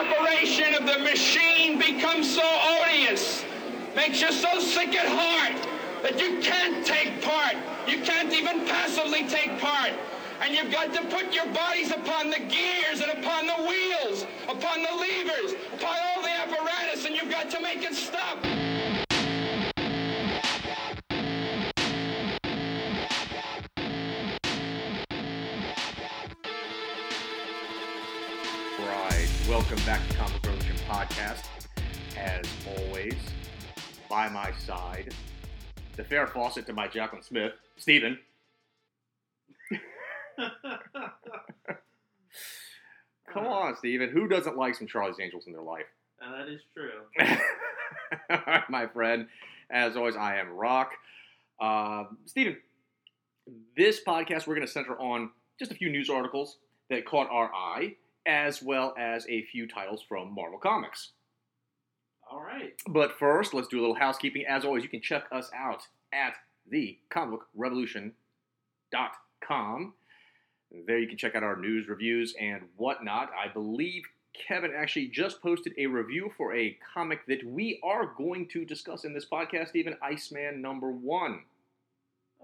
operation of the machine becomes so odious, makes you so sick at heart that you can't take part. You can't even passively take part. And you've got to put your bodies upon the gears and upon the wheels, upon the levers, upon all the apparatus, and you've got to make it stop. Welcome back to Comic Revolution Podcast. As always, by my side, the Farrah Fawcett to my Jaclyn Smith, Steven. Come on, Steven. Who doesn't like some Charlie's Angels in their life? And that is true. All right, my friend. As always, I am Rokk. Uh, Steven, this podcast we're going to center on just a few news articles that caught our eye, as well as a few titles from Marvel Comics. All right. But first, let's do a little housekeeping. As always, you can check us out at the comicrevolution.com. There you can check out our news, reviews, and whatnot. I believe Kevin actually just posted a review for a comic that we are going to discuss in this podcast, even Iceman number one.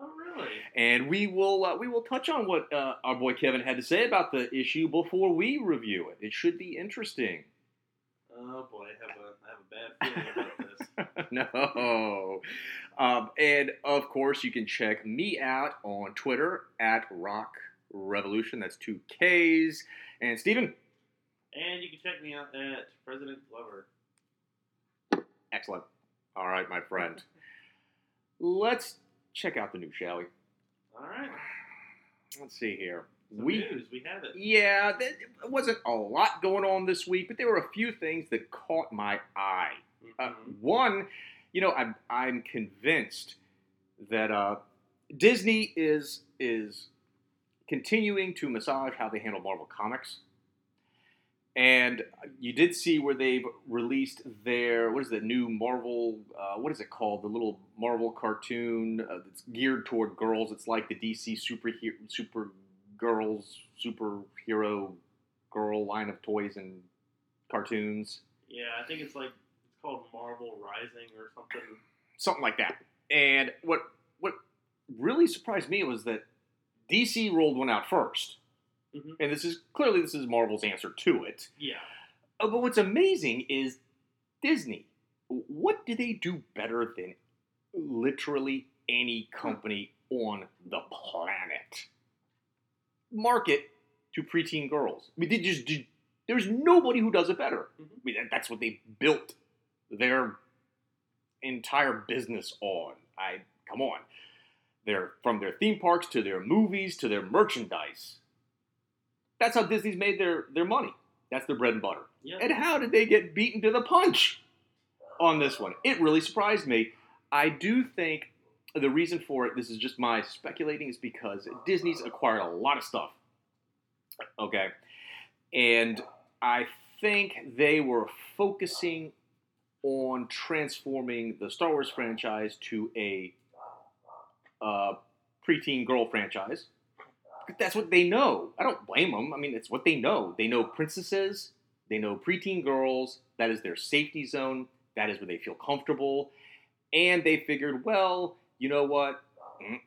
Oh, really? And we will uh, we will touch on what uh, our boy Kevin had to say about the issue before we review it. It should be interesting. Oh boy, I have a I have a bad feeling about this. no. Um, and of course, you can check me out on Twitter at Rokk Revolution. That's two Ks. And Steven, And you can check me out at President Glover. excellent. All right, my friend. Let's check out the news, shall we? All right. Let's see here. Some we news. We have it. yeah, there wasn't a lot going on this week, but there were a few things that caught my eye. Uh, Mhm. one, you know, I'm I'm convinced that uh, Disney is is continuing to massage how they handle Marvel comics. And you did see where they've released their what is the new Marvel? Uh, what is it called? The little Marvel cartoon uh, that's geared toward girls. It's like the DC superhero, super girls, superhero girl line of toys and cartoons. Yeah, I think it's like it's called Marvel Rising or something. something like that. And what what really surprised me was that DC rolled one out 1st Mhm. and this is clearly this is Marvel's answer to it. Yeah. Uh, but what's amazing is Disney. What do they do better than literally any company on the planet? Market to preteen girls. I mean, they just do, there's nobody who does it better. Mhm. I mean, that- that's what they built their entire business on. I come on. They're from their theme parks to their movies to their merchandise. That's how Disney's made their, their money. That's their bread and butter. Yeah. And how did they get beaten to the punch on this one? It really surprised me. I do think the reason for it, this is just my speculating, is because Disney's acquired a lot of stuff. Okay. And I think they were focusing on transforming the Star Wars franchise to a uh, preteen girl franchise. That's what they know. I don't blame them. I mean, it's what they know. They know princesses, they know preteen girls. That is their safety zone. That is where they feel comfortable. And they figured, well, you know what? Mm,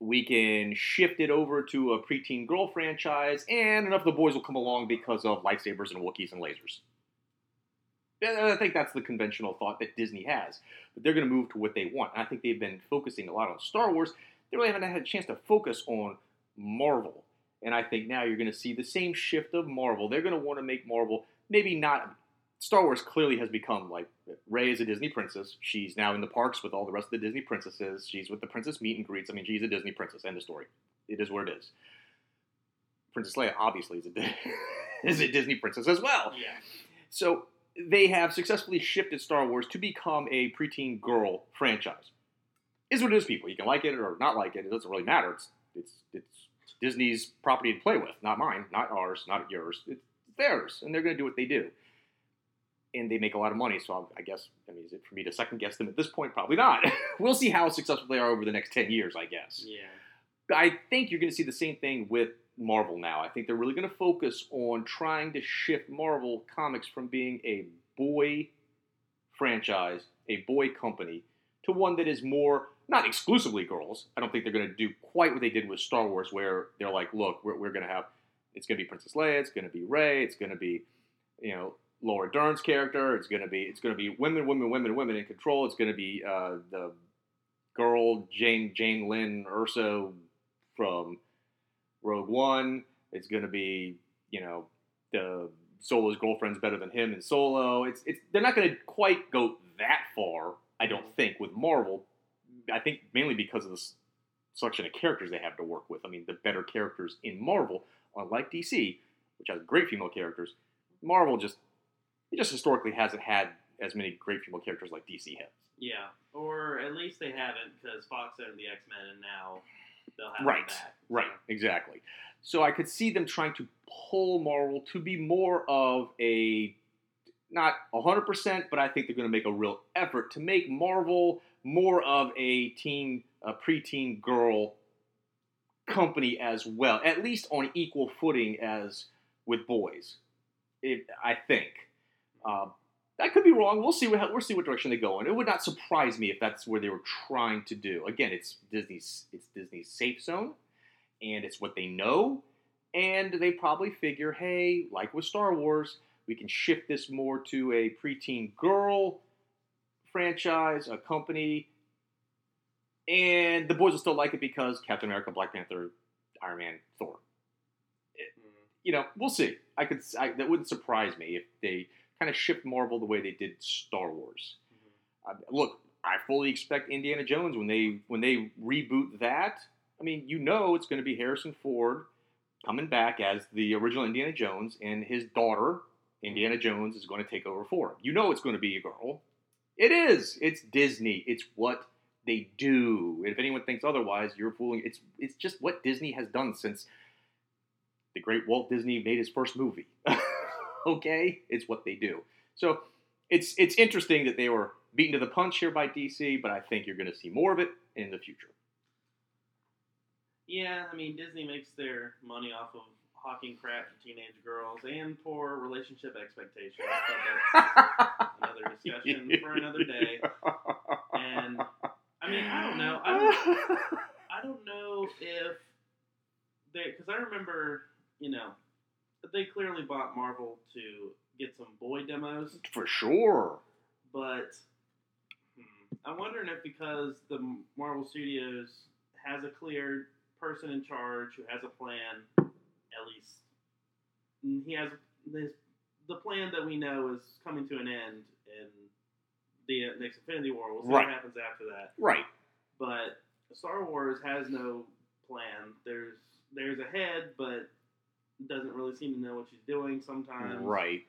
We can shift it over to a preteen girl franchise, and enough of the boys will come along because of lightsabers and Wookiees and lasers. I think that's the conventional thought that Disney has. But they're going to move to what they want. And I think they've been focusing a lot on Star Wars. They really haven't had a chance to focus on Marvel. And I think now you're going to see the same shift of Marvel. They're going to want to make Marvel maybe not. Star Wars clearly has become like Rey is a Disney princess. She's now in the parks with all the rest of the Disney princesses. She's with the princess meet and greets. I mean, she's a Disney princess. End of story. It is what it is. Princess Leia obviously is a, is a Disney princess as well. Yeah. So they have successfully shifted Star Wars to become a preteen girl franchise. Is what it is, people. You can like it or not like it. It doesn't really matter. It's it's it's Disney's property to play with, not mine, not ours, not yours. It's theirs, and they're going to do what they do. And they make a lot of money, so I'll, guess I mean, is it for me to second guess them at this point? Probably not. we'll see how successful they are over the next ten years, I guess. Yeah. I think you're going to see the same thing with Marvel now. I think they're really going to focus on trying to shift Marvel Comics from being a boy franchise, a boy company, to one that is more not exclusively girls. I don't think they're going to do quite what they did with Star Wars, where they're like, look, we're, we're going to have it's going to be Princess Leia, it's going to be Rey, it's going to be you know Laura Dern's character, it's going to be it's going to be women, women, women, women in control. It's going to be uh, the girl Jane Jane Lynn Erso from Rogue One. It's going to be you know the Solo's girlfriend's better than him in Solo. It's it's they're not going to quite go that far, I don't think, with Marvel. I think mainly because of the selection of characters they have to work with. I mean, the better characters in Marvel, unlike DC, which has great female characters, Marvel just it just historically hasn't had as many great female characters like DC has. Yeah, or at least they haven't because Fox owned the X Men, and now they'll have Right, back. Right, exactly. So I could see them trying to pull Marvel to be more of a not 100%, but I think they're going to make a real effort to make Marvel more of a teen, a preteen girl company as well, at least on equal footing as with boys. It, I think. Um, I could be wrong. We'll see what we'll see what direction they go in. It would not surprise me if that's where they were trying to do. Again, it's Disney's it's Disney's safe zone, and it's what they know, and they probably figure, hey, like with Star Wars, we can shift this more to a preteen girl franchise, a company, and the boys will still like it because Captain America, Black Panther, Iron Man, Thor. Mhm. You know, we'll see. I could I, that wouldn't surprise me if they kind of shift Marvel the way they did Star Wars. Mhm. Uh, look, I fully expect Indiana Jones when they when they reboot that. I mean, you know, it's going to be Harrison Ford coming back as the original Indiana Jones, and his daughter Indiana Jones is going to take over for him. You know, it's going to be a girl. It is. It's Disney. It's what they do. If anyone thinks otherwise, you're fooling. It's it's just what Disney has done since the great Walt Disney made his first movie. okay, it's what they do. So it's it's interesting that they were beaten to the punch here by DC, but I think you're going to see more of it in the future. Yeah, I mean Disney makes their money off of hawking crap to teenage girls and poor relationship expectations. Another discussion for another day. And I mean, I don't know. I don't, I don't know if they because I remember, you know, they clearly bought Marvel to get some boy demos, For sure. but hmm, I'm wondering if because the Marvel Studios has a clear person in charge who has a plan, at least he has this the plan that we know is coming to an end in the uh, next Infinity War. We'll see Right. what happens after that. Right. But Star Wars has no plan. There's there's a head, but doesn't really seem to know what she's doing sometimes. Right.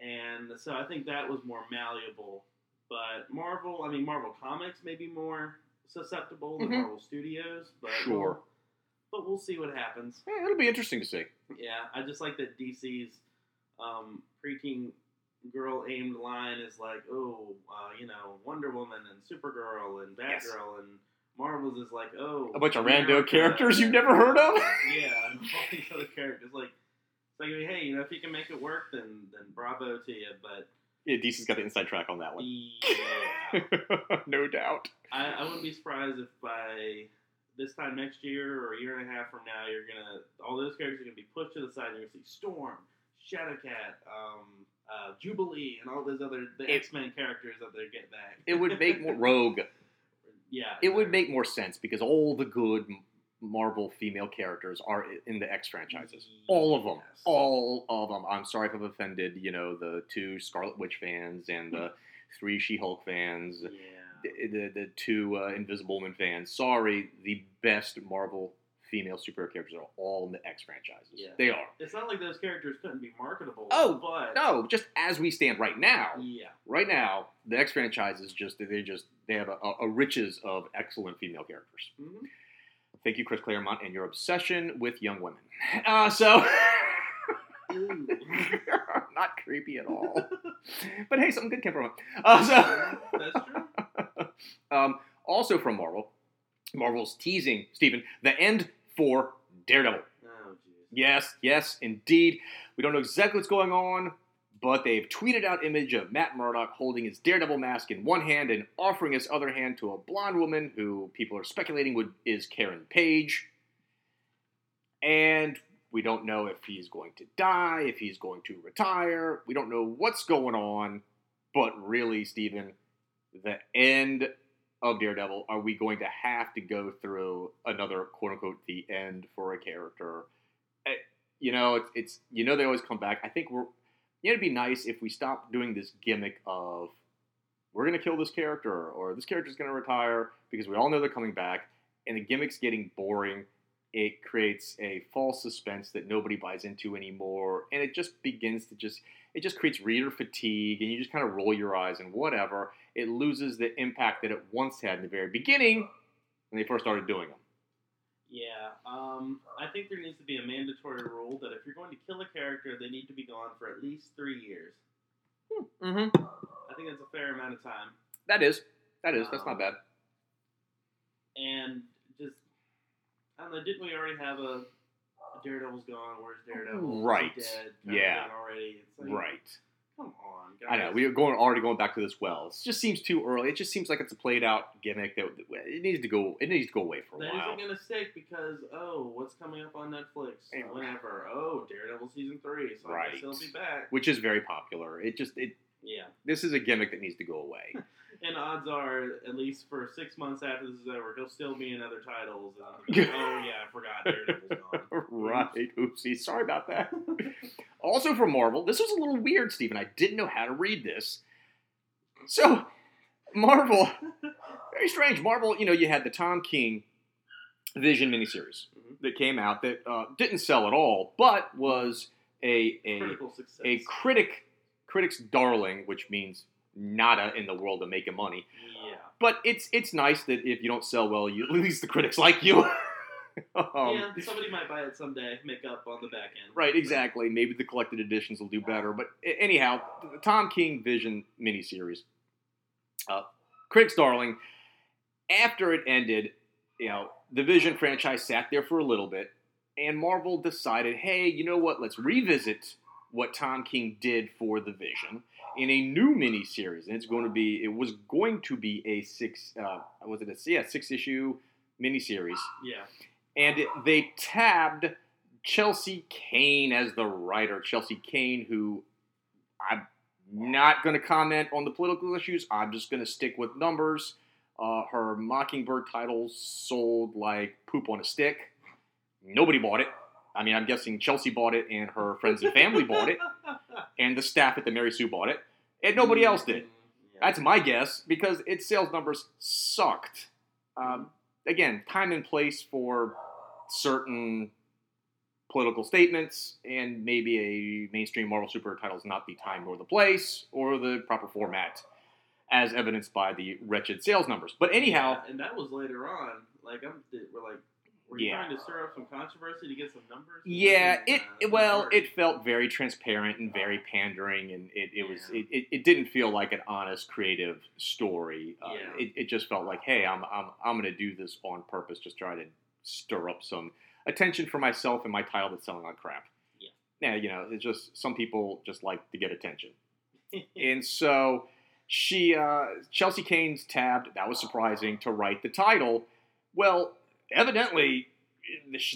And so I think that was more malleable. But Marvel, I mean Marvel Comics may be more susceptible than Mhm. Marvel Studios, but Sure. But we'll see what happens. Yeah, it'll be interesting to see. Yeah, I just like that DC's um, preteen girl aimed line is like, oh, uh, you know, Wonder Woman and Supergirl and Batgirl, Yes. and Marvel's is like, oh, A bunch of rando characters you've never heard of? yeah, and all these other characters. Like, it's like, hey, you know, if you can make it work, then then bravo to you. But Yeah, DC's got the inside track on that one. yeah, no doubt. I, I wouldn't be surprised if by this time next year or a year and a half from now, you're gonna all those characters are gonna be pushed to the side. and You're gonna see Storm, Shadowcat, um, uh, Jubilee, and all those other the X Men characters that they get back. It would make more Rogue. yeah, It would make more sense because all the good Marvel female characters are in the X franchises. All of them. Yes. All of them. I'm sorry if I've offended, you know, the two Scarlet Witch fans and the three She-Hulk fans, Yeah. The, the, the two uh, Invisible Woman fans. Sorry, the best Marvel female superhero characters are all in the X franchises. Yeah. They are. It's not like those characters couldn't be marketable. Oh, but No, just as we stand right now, Yeah. right now, the X franchises just they just they have a, a riches of excellent female characters. hmm Thank you, Chris Claremont, and your obsession with young women. Uh, so, not creepy at all. but hey, something good came from it. Uh, so, That's true. Um, also from Marvel, Marvel's teasing Steven the end for Daredevil. Oh. Yes, yes, indeed. We don't know exactly what's going on, but they've tweeted out image of Matt Murdock holding his Daredevil mask in one hand and offering his other hand to a blonde woman who people are speculating would is Karen Page. And we don't know if he's going to die, if he's going to retire. We don't know what's going on, but really, Steven, the end of Daredevil, are we going to have to go through another quote unquote the end for a character? Eh, You know, it's, it's you know they always come back. I think we're you know, it'd be nice if we stopped doing this gimmick of we're gonna kill this character or this character's gonna retire because we all know they're coming back, and the gimmick's getting boring. It creates a false suspense that nobody buys into anymore, and it just begins to just it just creates reader fatigue, and you just kind of roll your eyes and whatever. It loses the impact that it once had in the very beginning when they first started doing them. Yeah, um, I think there needs to be a mandatory rule that if you're going to kill a character, they need to be gone for at least three years. Mm-hmm. I think that's a fair amount of time. That is, that is, that's not bad. And just, I don't know, didn't we already have a, Daredevil's gone? Where's Daredevil? Right. Dead. Yeah. Already. Like, Right. Come on, guys. I know we are going already going back to this well. It just seems too early. It just seems like it's a played out gimmick that it needs to go. It needs to go away for a That while. isn't gonna stick because oh, what's coming up on Netflix? Yeah. Oh, Whenever oh, Daredevil season three, so I Right. guess he'll be back. which is very popular. It just it Yeah, this is a gimmick that needs to go away. and odds are, at least for six months after this is over, he'll still be in other titles. I'll like, oh yeah, I forgot Daredevil's right. Oopsie. Sorry about that. also from Marvel, this was a little weird, Steven. I didn't know how to read this. So Marvel, very strange. Marvel, you know, you had the Tom King Vision miniseries Mhm. that came out that uh, didn't sell at all, but was a a a critic critic's darling, which means nada in the world of making money. yeah. But it's it's nice that if you don't sell well, you at least the critics like you. um, yeah, somebody might buy it someday. Make up on the back end. Right, exactly. Maybe the collected editions will do better. But anyhow, the Tom King Vision miniseries, uh, Critics Darling. After it ended, you know, the Vision franchise sat there for a little bit, and Marvel decided, hey, you know what? Let's revisit what Tom King did for the Vision in a new miniseries, and it's going to be. It was going to be a six. Uh, was it a yeah six issue miniseries? Yeah. and it, they tabbed Chelsea Cain as the writer. Chelsea Cain, who I'm not going to comment on the political issues. I'm just going to stick with numbers. Uh, her Mockingbird titles sold like poop on a stick. Nobody bought it. I mean, I'm guessing Chelsea bought it, and her friends and family bought it, and the staff at the Mary Sue bought it, and nobody else did. Yeah. That's my guess because its sales numbers sucked. Um, again, time and place for certain political statements, and maybe a mainstream Marvel super title is not the time nor the place or the proper format, as evidenced by the wretched sales numbers. But anyhow, Yeah, and that was later on. Like I'm, we're like, were you Yeah. trying to stir up some controversy to get some numbers? Yeah, it, it well, worked. it felt very transparent and very pandering, and it, it was Yeah. it, it, it didn't feel like an honest, creative story. Uh, Yeah. it, it just felt like, hey, I'm I'm I'm going to do this on purpose, just try to stir up some attention for myself and my title that's selling on crap. Yeah. Now you know, it's just some people just like to get attention, and so she uh, Chelsea Cain's tabbed. That was surprising to write the title. Well, evidently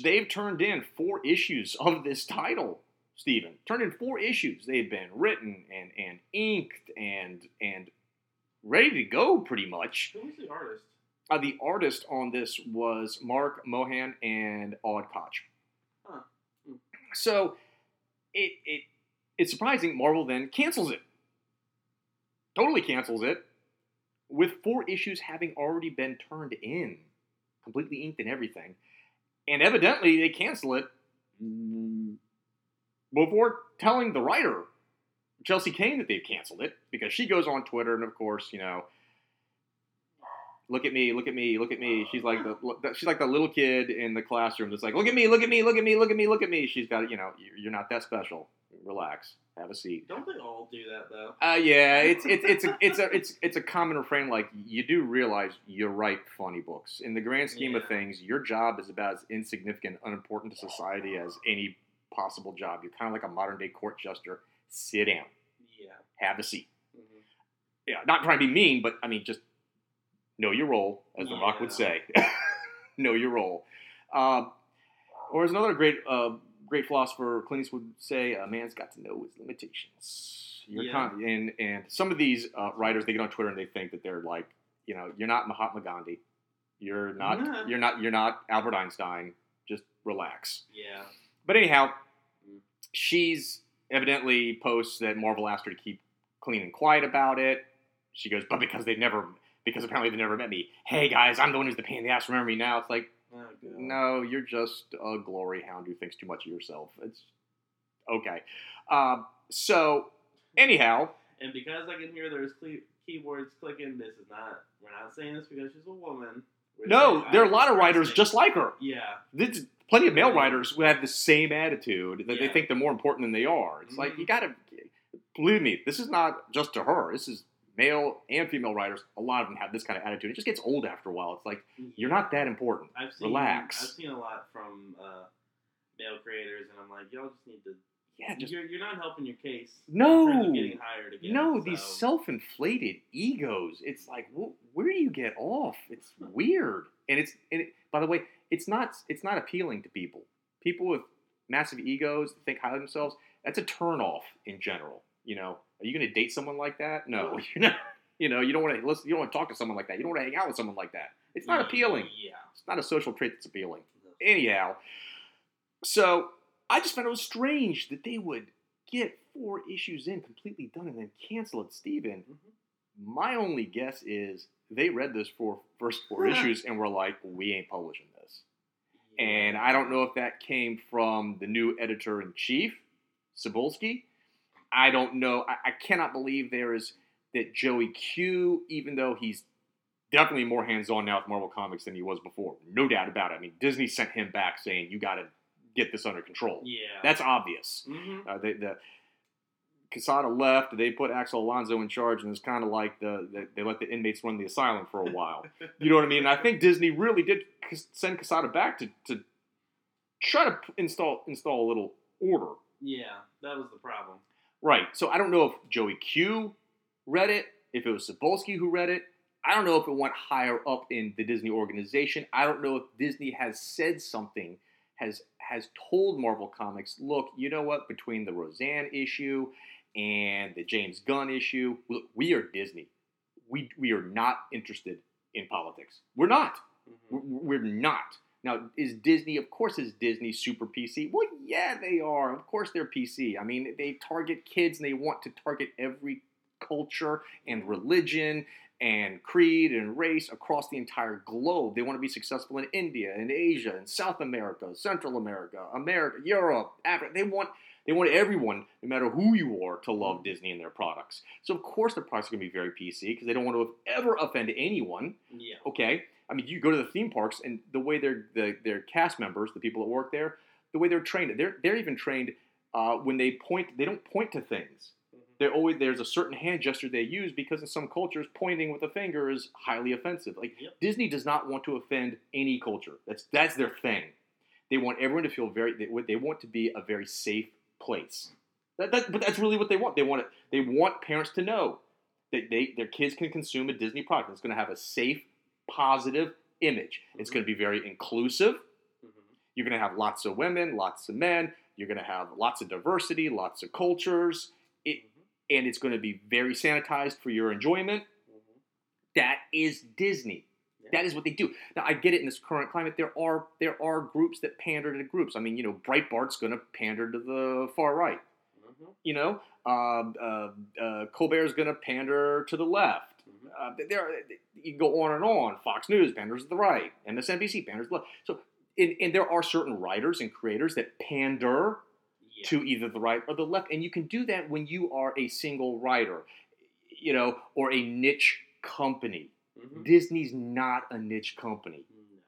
they've turned in four issues of this title. Steven turned in four issues. They've been written and and inked and and ready to go pretty much. Who was the artist? Uh, the artist on this was Mark Mohan and Aud Koch. Huh. Hmm. So it, it it's surprising Marvel then cancels it. Totally cancels it with four issues having already been turned in, completely inked and everything. And evidently they cancel it mm, before telling the writer Chelsea Cain that they've canceled it because she goes on Twitter and of course, you know, look at me, look at me, look at me. She's like the she's like the little kid in the classroom that's like, look at me, look at me, look at me, look at me, look at me. She's got, you know, you're- you're not that special. Relax, have a seat. Don't they all do that though? Uh, yeah, it's it's it's a it's a it's it's a common refrain. Like you do realize you write funny books. In the grand scheme of things, your job is about as insignificant, unimportant to society as any possible job. You're kind of like a modern day court jester. Sit down, Yeah. have a seat. hmm Yeah, not trying to be mean, but I mean, just know your role, as The Rock would say. know your role. Uh, or as another great, uh, great philosopher, Clint Eastwood would say, a man's got to know his limitations. You're Yeah. con- and and some of these uh, writers, they get on Twitter and they think that they're like, you know, you're not Mahatma Gandhi, you're not, you're not, you're not Albert Einstein. Just relax. Yeah. But anyhow, she's evidently posts that Marvel asked her to keep clean and quiet about it. She goes, but because they never, because apparently they never met me. Hey guys, I'm the one who's the pain in the ass. Remember me now? It's like, Oh, no, you're just a glory hound who thinks too much of yourself. It's okay. Um, so anyhow, And because I can hear there's cle- keyboards clicking, this is not. We're not saying this because she's a woman. We're no, there are a lot of writers just like her. Yeah. There's plenty of male writers who have the same attitude that they think they're more important than they are. It's like Mhm. you gotta believe me. This is not just to her. This is male and female writers. A lot of them have this kind of attitude. It just gets old after a while. It's like you're not that important. I've seen, Relax. I've seen a lot from uh, male creators, and I'm like, y'all just need to. Yeah, just you're, you're not helping your case. No. in terms of getting hired again. no so. these self-inflated egos. It's like wh- where do you get off? It's weird, and it's and it, by the way, it's not it's not appealing to people. People with massive egos that think highly of themselves. That's a turnoff in general. You know, are you going to date someone like that? No, you're not. You know, you don't want to listen. You don't want to talk to someone like that. You don't want to hang out with someone like that. It's not appealing. Yeah. It's not a social trait that's appealing. Anyhow, so I just found it was strange that they would get four issues in completely done and then cancel it, Steven. Mhm. My only guess is they read those four first four issues and were like, we ain't publishing this. And I don't know if that came from the new editor in chief, Cebulski. I don't know. I, I cannot believe there is that Joey Q, even though he's definitely more hands on now with Marvel Comics than he was before. No doubt about it. I mean, Disney sent him back saying, you got to get this under control. Yeah. That's obvious. hmm Uh, they, the Quesada left. They put Axel Alonso in charge, and it's kind of like the, the they let the inmates run the asylum for a while. you know what I mean? And I think Disney really did send Quesada back to, to try to install install a little order. Yeah, that was the problem. Right. So I don't know if Joey Q read it, if it was Cebulski who read it. I don't know if it went higher up in the Disney organization. I don't know if Disney has said something, has has told Marvel Comics, look, you know what? Between the Roseanne issue and the James Gunn issue, look, we are Disney. We we are not interested in politics. We're not. Mhm. We're we're not. Now, is Disney, of course, is Disney super PC? Well, yeah, they are. Of course, they're PC. I mean, they target kids and they want to target every culture and religion and creed and race across the entire globe. They want to be successful in India and Asia and South America, Central America, America, Europe, Africa. They want they want everyone, no matter who you are, to love Disney and their products. So of course the products are going to be very PC because they don't want to ever offend anyone Yeah. okay. I mean, you go to the theme parks and the way their the, their cast members, the people that work there, the way they're trained, they're they're even trained uh, when they point. They don't point to things. Mhm. They're always there's a certain hand gesture they use because in some cultures, pointing with a finger is highly offensive. Like Yep. Disney does not want to offend any culture. That's that's their thing. They want everyone to feel very. They, they want to be a very safe place. That, that, but that's really what they want. They want it. They want parents to know that they their kids can consume a Disney product. It's going to have a safe, positive image. It's Mhm. going to be very inclusive. Mhm. You're going to have lots of women, lots of men. You're going to have lots of diversity, lots of cultures. It and it's going to be very sanitized for your enjoyment. Mhm. That is Disney. Yeah. That is what they do. Now I get it in this current climate. There are there are groups that pander to groups. I mean, you know, Breitbart's going to pander to the far right. Mhm. You know, uh, uh, uh, Colbert's going to pander to the left. Uh, there, you can go on and on. Fox News panders to the right, MSNBC panders to the left. So, and, and there are certain writers and creators that pander Yeah. to either the right or the left, and you can do that when you are a single writer, you know, or a niche company. Mhm. Disney's not a niche company. No.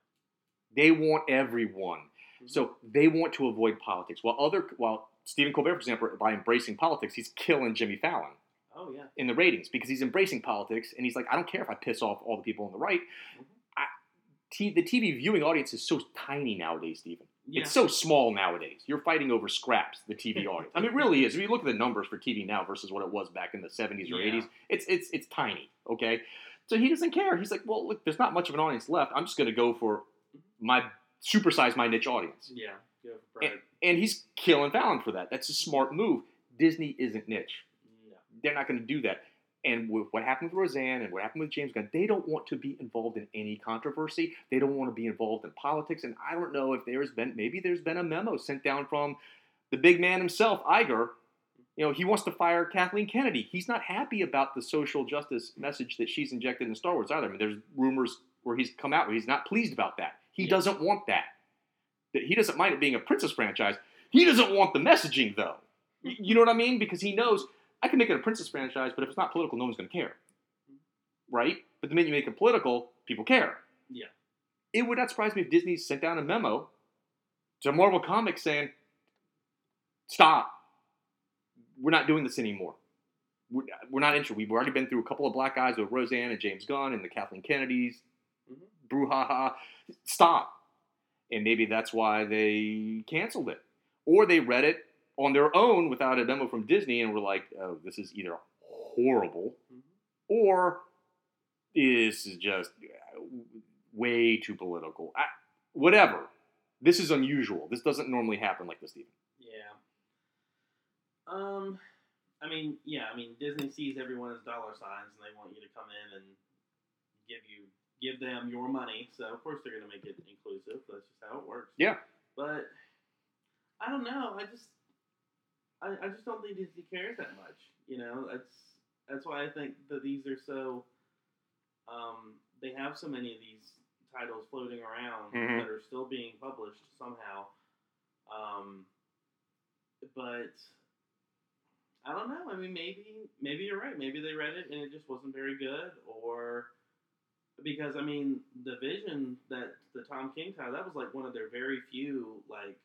They want everyone. Mhm. So they want to avoid politics. While other, while Stephen Colbert, for example, by embracing politics, he's killing Jimmy Fallon Oh yeah. in the ratings because he's embracing politics and he's like, I don't care if I piss off all the people on the right. Mhm. I, t- the TV viewing audience is so tiny nowadays, Steven. Yeah. It's so small nowadays. You're fighting over scraps, the TV audience. I mean, it really is. If you look at the numbers for TV now versus what it was back in the 70s or Yeah. 80s, it's it's it's tiny. Okay, so he doesn't care. He's like, well, look, there's not much of an audience left. I'm just going to go for my supersize my niche audience, yeah. Go for pride. and he's killing Fallon for that. That's a smart move. Disney isn't niche. They're not going to do that. And with what happened with Roseanne and what happened with James Gunn, they don't want to be involved in any controversy. They don't want to be involved in politics. And I don't know if there's been maybe there's been a memo sent down from the big man himself, Iger. You know, he wants to fire Kathleen Kennedy. He's not happy about the social justice message that she's injected in Star Wars either. I mean, there's rumors where he's come out where he's not pleased about that. He Yeah. doesn't want that. That he doesn't mind it being a princess franchise. He doesn't want the messaging though. You know what I mean? Because he knows I can make it a princess franchise, but if it's not political, no one's going to care. Right? But the minute you make it political, people care. Yeah. It would not surprise me if Disney sent down a memo to Marvel Comics saying, stop. We're not doing this anymore. We're, we're not interested. We've already been through a couple of black eyes with Roseanne and James Gunn and the Kathleen Kennedys. Mhm. Brouhaha. Stop. And maybe that's why they canceled it. Or they read it on their own without a memo from Disney and were like, oh, this is either horrible Mhm. or this is just uh, way too political. I, whatever. This is unusual. This doesn't normally happen like this, Steven. Yeah. Um, I mean, yeah, I mean, Disney sees everyone as dollar signs, and they want you to come in and give you give them your money. So of course they're going to make it inclusive. That's just how it works. Yeah. But I don't know. I just I, I just don't think Disney cares that much. You know, that's that's why I think that these are so. Um, they have so many of these titles floating around Mhm. that are still being published somehow. Um, but I don't know. I mean, maybe maybe you're right. Maybe they read it and it just wasn't very good, or because I mean, the vision that the Tom King title that was like one of their very few like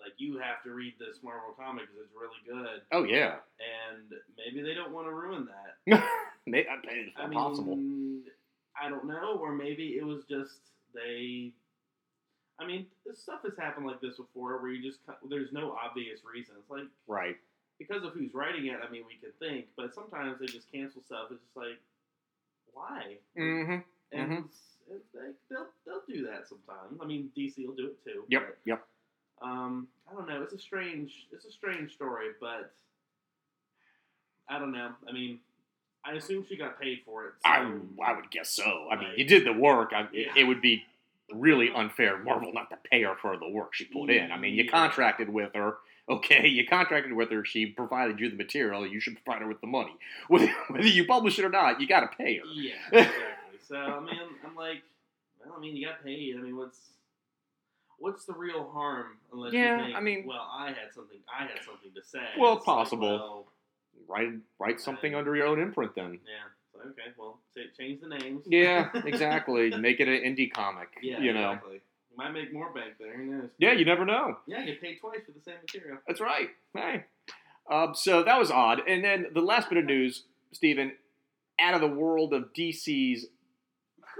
like you have to read this Marvel comic because it's really good, Oh, yeah. and maybe they don't want to ruin that. May- I mean, it's I possible. mean, I don't know, or maybe it was just they. I mean, this stuff has happened like this before, where you just there's no obvious reasons, like right. because of who's writing it. I mean, we can think, but sometimes they just cancel stuff. It's just like, why? Mm-hmm. And mhm. it's- it's like, they'll they'll do that sometimes. I mean, DC will do it too. Yep. but, Yep. Um, I don't know. It's a strange, it's a strange story, but I don't know. I mean, I assume she got paid for it. So, I, I would guess so. I mean, you did the work. I, it, Yeah. it would be really unfair, Marvel, not to pay her for the work she put in. I mean, you contracted with her. Okay, you contracted with her. She provided you the material. You should provide her with the money. Whether, whether you publish it or not, you got to pay her. Yeah, exactly. so I mean, I'm like, well, I mean, you got paid. I mean, what's what's the real harm unless Yeah, you think, I mean- well, I had something, I had something to say. Well, It's like, possible. well, Write write something I- under your own imprint then. yeah. Okay, well, say, change the names. Yeah, exactly. Make it an indie comic. yeah, you know. exactly. You might make more bank there. Who knows? Yeah, you never know. Yeah, you get paid twice for the same material. That's right. Hey. Um, so that was odd. And then the last bit of news, Steven, out of the world of DC's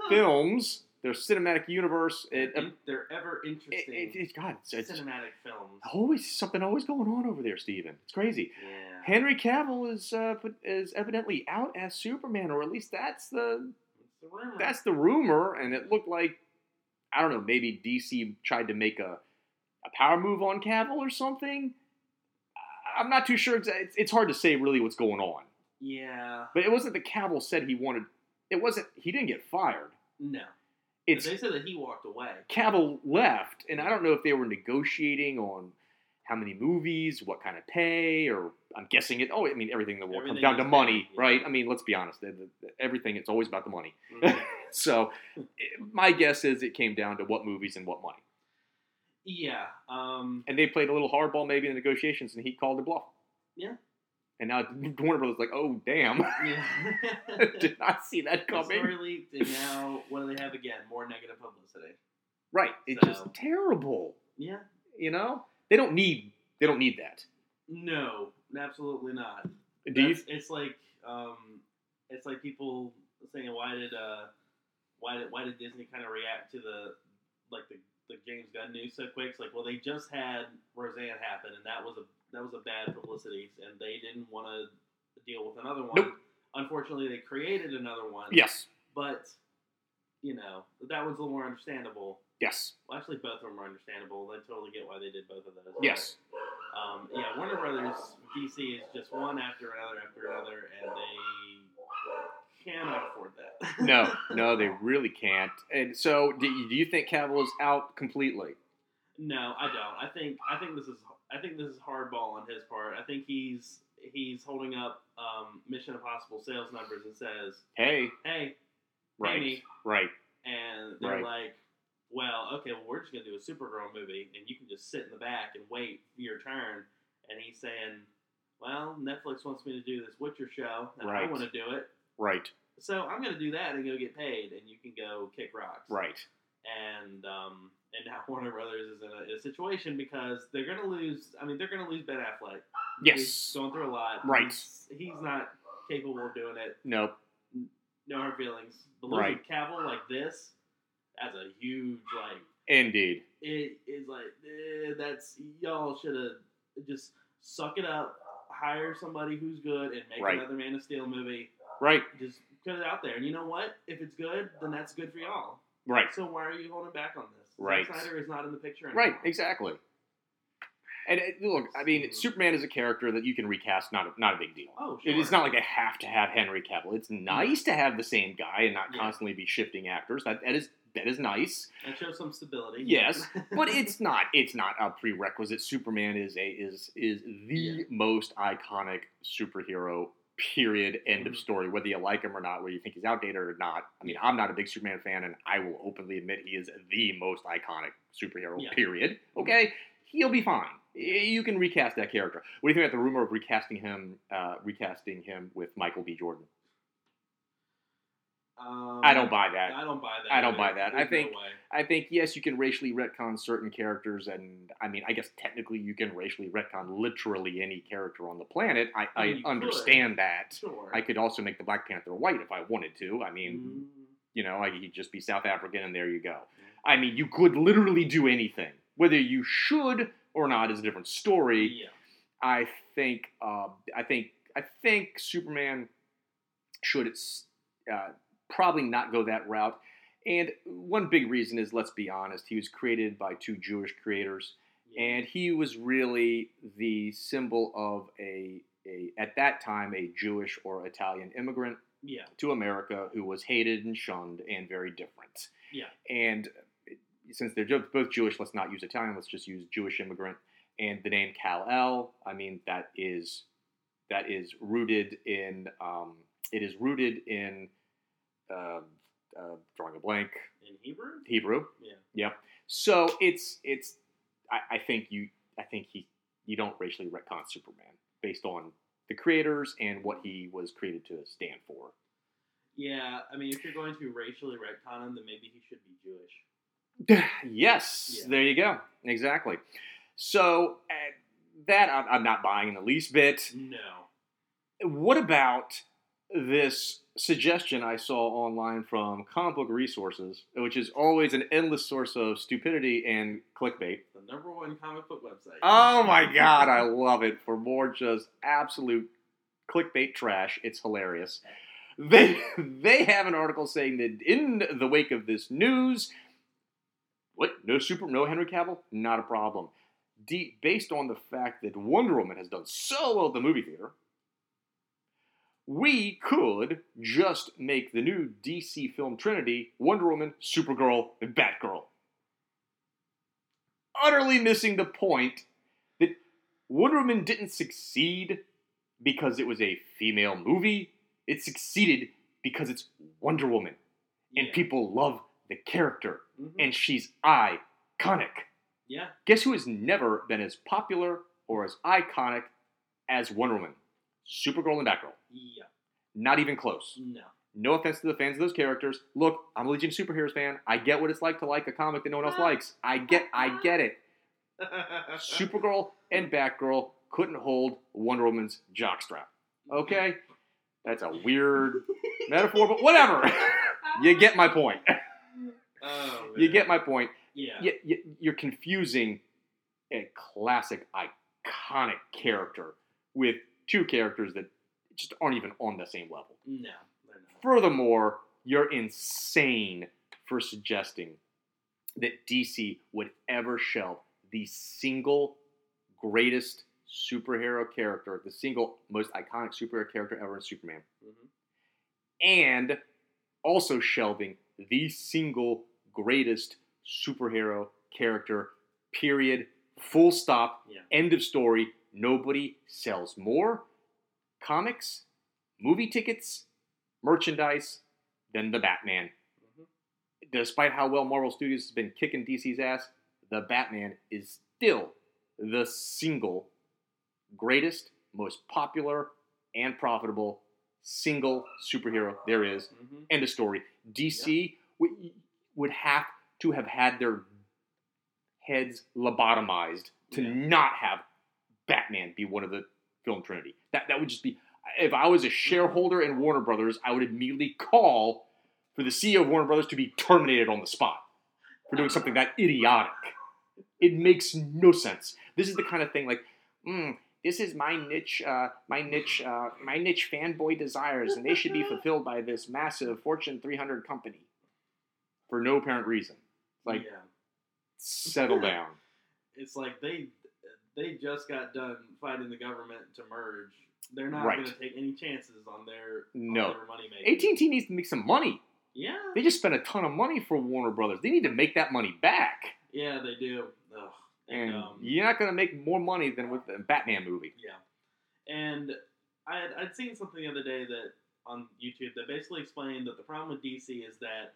films, their cinematic universe, it, In- they're ever it, interesting it, it's God, it's, it's cinematic films. always something always going on over there, Steven. It's crazy. Yeah. Henry Cavill is uh, is evidently out as Superman, or at least that's the the rumor. that's the rumor. And it looked like I don't know, maybe DC tried to make a a power move on Cavill or something. I'm not too sure. It's, it's hard to say really what's going on. yeah. But it wasn't the Cavill said he wanted. It wasn't. He didn't get fired. No. It's they said that he walked away. Cavill left, and I don't know if they were negotiating on how many movies, what kind of pay, or I'm guessing it. Oh, I mean everything in the world comes down to money, yeah. right? I mean, let's be honest. the- the- Everything it's always about the money. Mhm. So my guess is it came down to what movies and what money. yeah. Um. And they played a little hardball maybe in the negotiations, and he called it bluff. Yeah. And now Warner Brothers is like, oh damn, Yeah. did not see that The coming. story leaked, and now what do they have again? More negative publicity. Right? It's So- just terrible. Yeah. You know, they don't need they don't need that. No, absolutely not. Do you? It's like um, it's like people saying why did uh, why did why did Disney kind of react to the like the the James Gunn news so quick. It's like, well, they just had Roseanne happen, and that was a that was a bad publicity, and they didn't want to deal with another one. Nope. Unfortunately, they created another one. Yes. but you know that was a little more understandable. Yes. Well, actually, both of them are understandable. I totally get why they did both of those. Yes. Um, yeah, Warner Brothers DC is just one after another after another, and they cannot afford that. No, no, they really can't. And so, do you, do you think Cavill is out completely? no, I don't. I think I think this is I think this is hardball on his part. I think he's he's holding up um, Mission Impossible sales numbers and says, Hey, "Hey, right, me. right, and they're Right. like, "Well, okay, well, we're just gonna do a Supergirl movie, and you can just sit in the back and wait for your turn." And he's saying, "Well, Netflix wants me to do this Witcher show, and I want to do it, right, so I'm gonna do that and go get paid, and you can go kick rocks." right. And um, and now Warner Brothers is in a, in a situation because they're gonna lose. I mean, they're gonna lose Ben Affleck. He's Yes. going through a lot. Right. He's, he's not capable of doing it. Nope. No hard feelings. But losing Right. Cavill like this, that's a huge like Indeed. it is like eh, that's y'all should have just suck it up, hire somebody who's good, and make Right. another Man of Steel movie. Right, Just put it out there, and you know what? If it's good, then that's good for y'all. Right, So why are you holding back on this? Right. Zack Snyder is not in the picture anymore. right. Exactly. And uh, look, I mean, Superman is a character that you can recast. Not a, not a big deal. Oh, sure. It is not like I have to have Henry Cavill. It's nice to have the same guy and not Yeah. constantly be shifting actors. That that is that is nice. That shows some stability. Yes, but it's not it's not a prerequisite. Superman is a is is the Yeah. most iconic superhero. Period. End of Mhm. story. Whether you like him or not, whether you think he's outdated or not. I mean, I'm not a big Superman fan, and I will openly admit he is the most iconic superhero. Yeah. Period. Okay, he'll be fine. You can recast that character. What do you think about the rumor of recasting him? Uh, recasting him with Michael B. Jordan. Um, I don't buy that. I don't buy that. I don't either. buy that. I There's no think- way. I think yes, you can racially retcon certain characters, and I mean, I guess technically you can racially retcon literally any character on the planet. I, I I mean, you understand that. Sure. I could also make the Black Panther white if I wanted to. I mean, Mm, you know, I could just be South African, and there you go. I mean, you could literally do anything. Whether you should or not is a different story. yeah. I think uh, I think I think Superman should uh, probably not go that route. And one big reason is, let's be honest, he was created by two Jewish creators, and he was really the symbol of a, a at that time a Jewish or Italian immigrant yeah. to America who was hated and shunned and very different. Yeah. And since they're both Jewish, let's not use Italian. Let's just use Jewish immigrant. And the name Kal-El, I mean, that is that is rooted in um, it is rooted in uh, uh, drawing a blank In Hebrew? Hebrew. Yeah. Yep. So it's it's I, I think you I think he you don't racially retcon Superman based on the creators and what he was created to stand for. Yeah, I mean, if you're going to racially retcon him, then maybe he should be Jewish. yes, Yeah. there you go. Exactly. So uh, that I'm, I'm not buying in the least bit. No. What about this suggestion I saw online from Comic Book Resources, which is always an endless source of stupidity and clickbait? The number one comic book website. Oh my god, I love it. For more just absolute clickbait trash, it's hilarious. They they have an article saying that in the wake of this news, what no super no Henry Cavill, not a problem. De- based on the fact that Wonder Woman has done so well at the movie theater, we could just make the new DC film trinity Wonder Woman, Supergirl, and Batgirl. Utterly missing the point that Wonder Woman didn't succeed because it was a female movie. It succeeded because it's Wonder Woman and Yeah. people love the character Mhm. and she's iconic. yeah. Guess who has never been as popular or as iconic as Wonder Woman? Supergirl and Batgirl. Yeah. Not even close. No. No offense to the fans of those characters. Look, I'm a Legion Superheroes fan. I get what it's like to like a comic that no one else likes. I get I get it. Supergirl and Batgirl couldn't hold Wonder Woman's jockstrap. Okay? That's a weird metaphor, but whatever. you get my point. Oh, You get my point. Yeah. y- y- you're confusing a classic, iconic character with two characters that just aren't even on the same level. No. Furthermore, you're insane for suggesting that DC would ever shelve the single greatest superhero character, the single most iconic superhero character ever in Superman, Mhm. and also shelving the single greatest superhero character, period, full stop, Yeah. end of story. Nobody sells more comics, movie tickets, merchandise than the Batman. Mhm. Despite how well Marvel Studios has been kicking DC's ass, the Batman is still the single greatest, most popular, and profitable single superhero there is. Mhm. End of story. DC would, would have to have had their heads lobotomized to Yeah. not have Batman be one of the film trinity. That that would just be. If I was a shareholder in Warner Brothers, I would immediately call for the CEO of Warner Brothers to be terminated on the spot for doing something that idiotic. It makes no sense. This is the kind of thing like, mm, this is my niche, uh, my niche, uh, my niche fanboy desires, and they should be fulfilled by this massive Fortune 300 company for no apparent reason. Like, yeah. settle down. It's like they they just got done fighting the government to merge. They're not Right. going to take any chances on their No. on their money making. AT&T needs to make some money. Yeah. They just spent a ton of money for Warner Brothers. They need to make that money back. Yeah, they do. Ugh. And, And um, you're not going to make more money than with the Batman movie. Yeah, and I had, I'd seen something the other day that on YouTube that basically explained that the problem with DC is that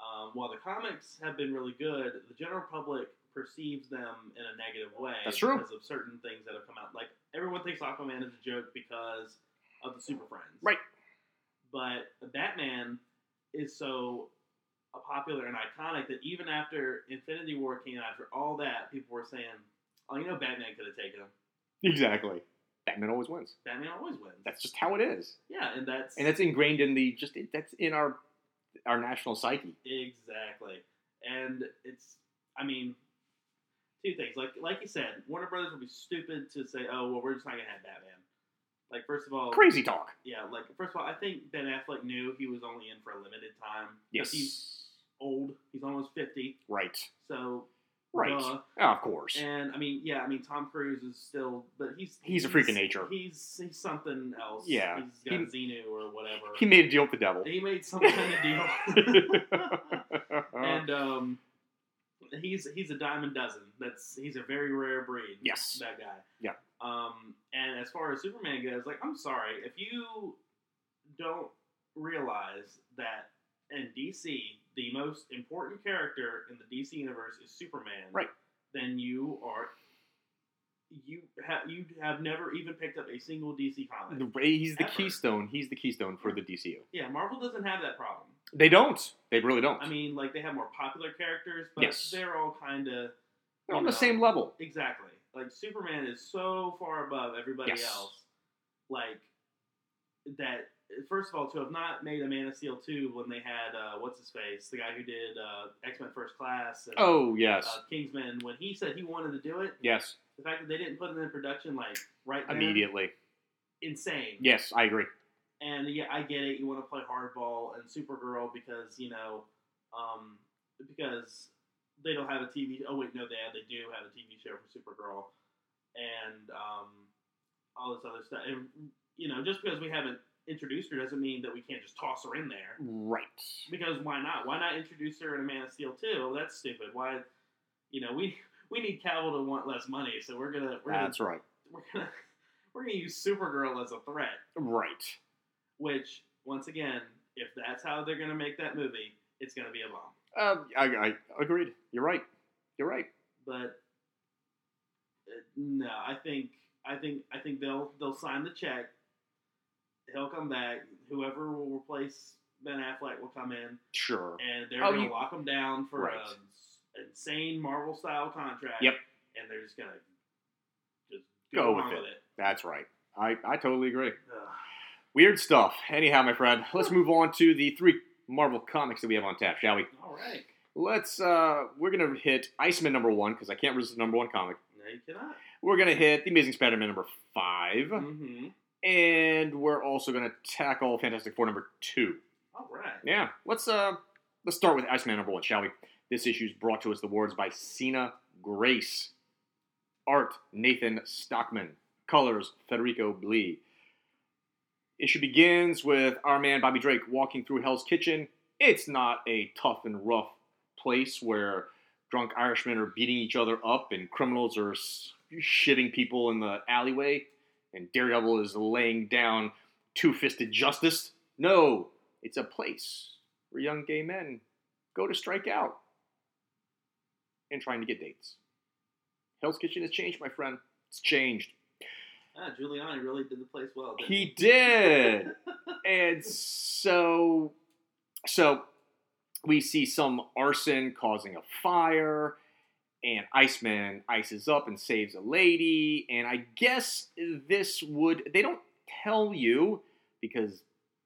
um, while the comics have been really good, the general public perceives them in a negative way That's true. because of certain things that have come out. Like everyone thinks Aquaman is a joke because of the Super Friends, Right. But Batman is so popular and iconic that even after Infinity War came out, after all that, people were saying, "Oh, you know, Batman could have taken him." Exactly. Batman always wins. Batman always wins. That's just how it is. yeah, and that's And that's ingrained in the just that's in our our national psyche. exactly. And it's, I mean, two things. Like like you said, Warner Brothers would be stupid to say, "Oh, well, we're just not gonna have Batman." Like first of all, Crazy talk. Yeah, like first of all, I think Ben Affleck knew he was only in for a limited time. Yes. he's old. He's almost fifty. Right. So Right. duh. Oh, of course. And I mean, yeah, I mean, Tom Cruise is still, but he's He's a freak of nature. He's he's something else. Yeah. he's got He- Xenu or whatever. He made a deal with the devil. He made some kind of deal. and um, he's he's a diamond dozen. That's he's a very rare breed. Yes. that guy. Yeah. Um, and as far as Superman goes, like I'm sorry if you don't realize that in DC the most important character in the DC universe is Superman. Right. Then you are. You have you have never even picked up a single DC comic. The- He's the Ever. keystone. He's the keystone for the DCU. Yeah, Marvel doesn't have that problem. They don't. They really don't. I mean, like they have more popular characters, but Yes. they're all kind of They're on you the same level. Exactly. Like Superman is so far above everybody Yes. else. Like that. First of all, to have not made a Man of Steel two when they had uh, what's his face, the guy who did uh, X Men First Class, and, Oh yes, uh, Kingsman, when he said he wanted to do it, yes. the fact that they didn't put it in production like right then, Immediately. insane. Yes, I agree. And yeah, I get it. You want to play hardball and Supergirl because you know, um, because they don't have a TV. Oh wait, no, they have, they do have a TV show for Supergirl, and um, all this other stuff. And you know, just because we haven't introduced her doesn't mean that we can't just toss her in there. Right. Because why not? Why not introduce her in a Man of Steel too? That's stupid. Why? You know, we we need Cavill to want less money, so we're gonna we're gonna, That's right. we're gonna we're gonna use Supergirl as a threat. Right. Which, once again, if that's how they're gonna make that movie, it's gonna be a bomb. Um, I, I agreed. You're right. You're right. But uh, no, I think I think I think they'll they'll sign the check. He'll come back. Whoever will replace Ben Affleck will come in, Sure. and they're Oh, gonna lock him down for Right. a s- insane Marvel style contract. Yep. And they're just gonna just Go go, with along it. with it. That's right. I, I totally agree. Ugh. Weird stuff. Anyhow, my friend, let's move on to the three Marvel comics that we have on tap, shall we? All right. let's uh, we're gonna hit Iceman number one because I can't resist the number one comic. No, you cannot. We're gonna hit the Amazing Spider-Man number 5 Mm-hmm. and we're also gonna tackle Fantastic Four number two. All right. Yeah, let's uh let's start with Iceman number one, shall we? This issue is brought to us the words by Sina Grace, art Nathan Stockman, colors Federico Blee. Issue begins with our man Bobby Drake walking through Hell's Kitchen. It's not a tough and rough place where drunk Irishmen are beating each other up and criminals are shitting people in the alleyway and Daredevil is laying down two-fisted justice. No, it's a place where young gay men go to strike out and trying to get dates. Hell's Kitchen has changed, my friend. It's changed. Ah, Giuliani really did the place well. Didn't He did. and so so we see some arson causing a fire and Iceman ices up and saves a lady and I guess this would they don't tell you because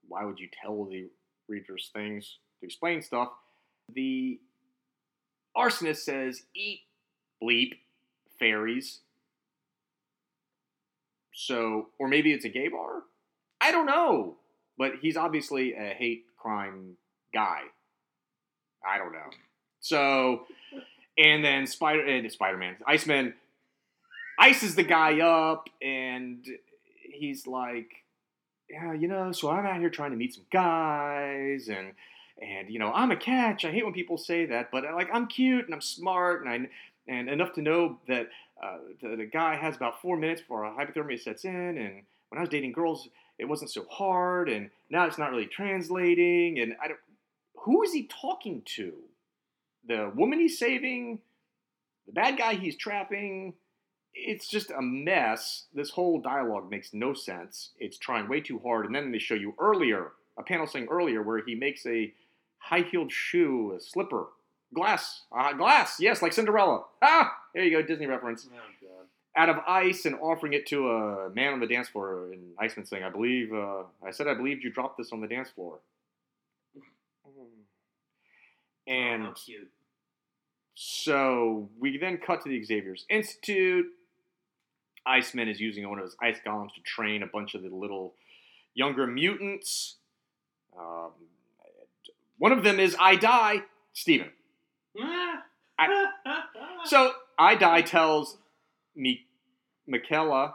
why would you tell the readers things to explain stuff the arsonist says eat bleep fairies so or maybe it's a gay bar I don't know, but he's obviously a hate crime guy. I don't know. So, and then Spider eh, and Spider Man, Iceman, ices the guy up, and he's like, yeah, you know, so I'm out here trying to meet some guys, and and you know, I'm a catch. I hate when people say that, but like I'm cute and I'm smart, and I and enough to know that uh, the, the guy has about four minutes before hypothermia sets in, and when I was dating girls, it wasn't so hard, and now it's not really translating, and I don't. Who is he talking to? The woman he's saving, the bad guy he's trapping. It's just a mess. This whole dialogue makes no sense. It's trying way too hard, and then they show you earlier a panel saying earlier where he makes a high-heeled shoe, a slipper, glass, uh, glass. Yes, like Cinderella. Ah, there you go, Disney reference Oh god. out of ice and offering it to a man on the dance floor. And Iceman saying, "I believe uh, I said I believed you dropped this on the dance floor." And oh, how cute. so we then cut to the Xavier's Institute. Iceman is using one of his ice golems to train a bunch of the little younger mutants. Um, one of them is I Die, Steven. I- So I Die tells me, Michaela,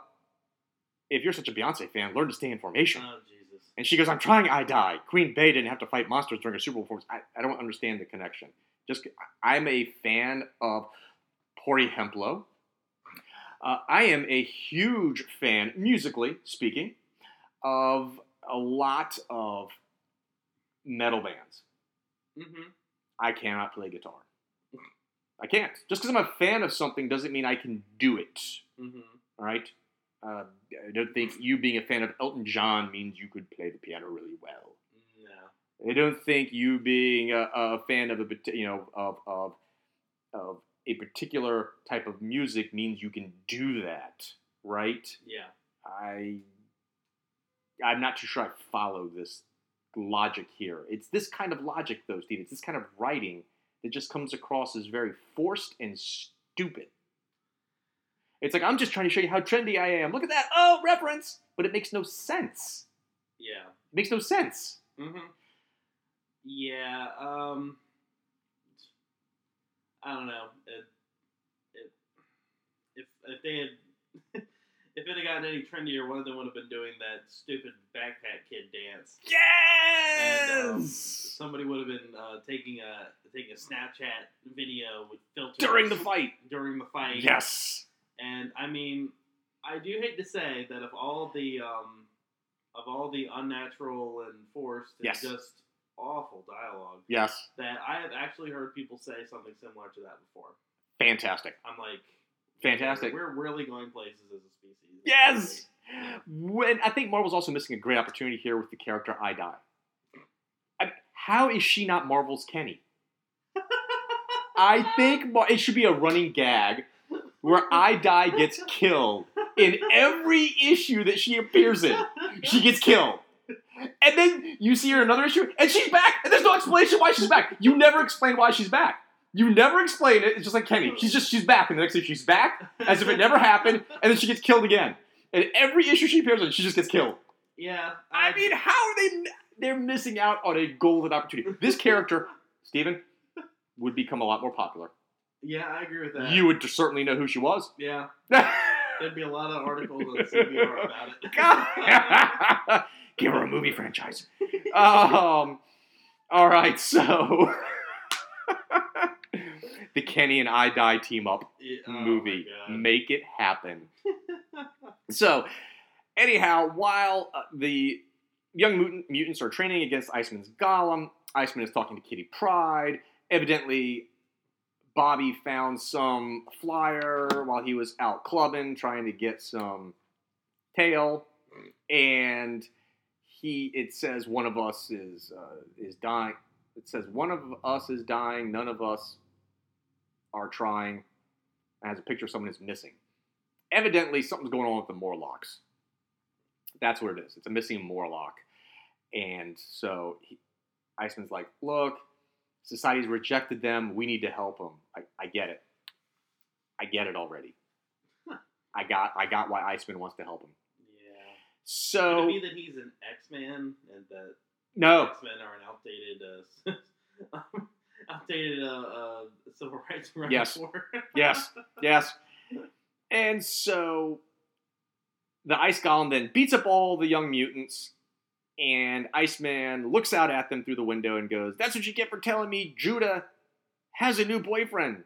if you're such a Beyonce fan, learn to stay in formation. oh Jesus. And she goes, I'm trying, I die. Queen Bey didn't have to fight monsters during a Super Bowl performance. I, I don't understand the connection. Just I'm a fan of Pori Hemplo. Uh, I am a huge fan, musically speaking, of a lot of metal bands. Mm-hmm. I cannot play guitar. I can't. Just because I'm a fan of something doesn't mean I can do it. Mm-hmm. All right. Uh, I don't think you being a fan of Elton John means you could play the piano really well. No. I don't think you being a, a fan of a you know of, of of a particular type of music means you can do that, right? Yeah. I I'm not too sure I follow this logic here. It's this kind of logic though, Steve. It's this kind of writing that just comes across as very forced and stupid. It's like I'm just trying to show you how trendy I am. Look at that. Oh, reference. But it makes no sense. Yeah. It makes no sense. Mm-hmm. Yeah. Um. I don't know. It, it, if if they had if it had gotten any trendier, one of them would have been doing that stupid backpack kid dance. And, um, somebody would have been uh, taking a taking a Snapchat video with filters During the fight. During the fight. Yes. And I mean, I do hate to say that of all the um, of all the unnatural and forced and Yes. just awful dialogue, Yes. that I have actually heard people say something similar to that before. Fantastic. I'm like, Fantastic. We're really going places as a species. Yes! When I think Marvel's also missing a great opportunity here with the character I Die. I, how is she not Marvel's Kenny? I think Mar- it should be a running gag where I Die gets killed in every issue that she appears in. She gets killed. And then you see her in another issue, and she's back, and there's no explanation why she's back. You never explain why she's back. You never explain it. It's just like Kenny. She's just she's back, and the next issue she's back as if it never happened, and then she gets killed again. And every issue she appears in, she just gets killed. Yeah. I mean, how are they? They're missing out on a golden opportunity. This character, Steven, would become a lot more popular. yeah, I agree with that. You would certainly know who she was. Yeah, there'd be a lot of articles on CBR about it. Give her a movie franchise. Um, all right, so the Kenny and I Die team up Yeah, oh movie. Make it happen. so, anyhow, while uh, the young mutant, mutants are training against Iceman's golem, Iceman is talking to Kitty Pryde. Evidently, Bobby found some flyer while he was out clubbing, trying to get some tail, and he it says one of us is uh, is dying. It says one of us is dying. None of us are trying. It has a picture of someone who's missing. Evidently, something's going on with the Morlocks. That's what it is. It's a missing Morlock, and so he, Iceman's like, "Look, society's rejected them. We need to help them. I, I get it. I get it already. I got I got why Iceman wants to help him. Yeah. Could So it be that he's an X Man and that no, X Men are an outdated, uh, outdated uh, uh, civil rights right Yes. yes, yes. And so the Ice Golem then beats up all the young mutants, and Iceman looks out at them through the window and goes, That's what you get for telling me Judah has a new boyfriend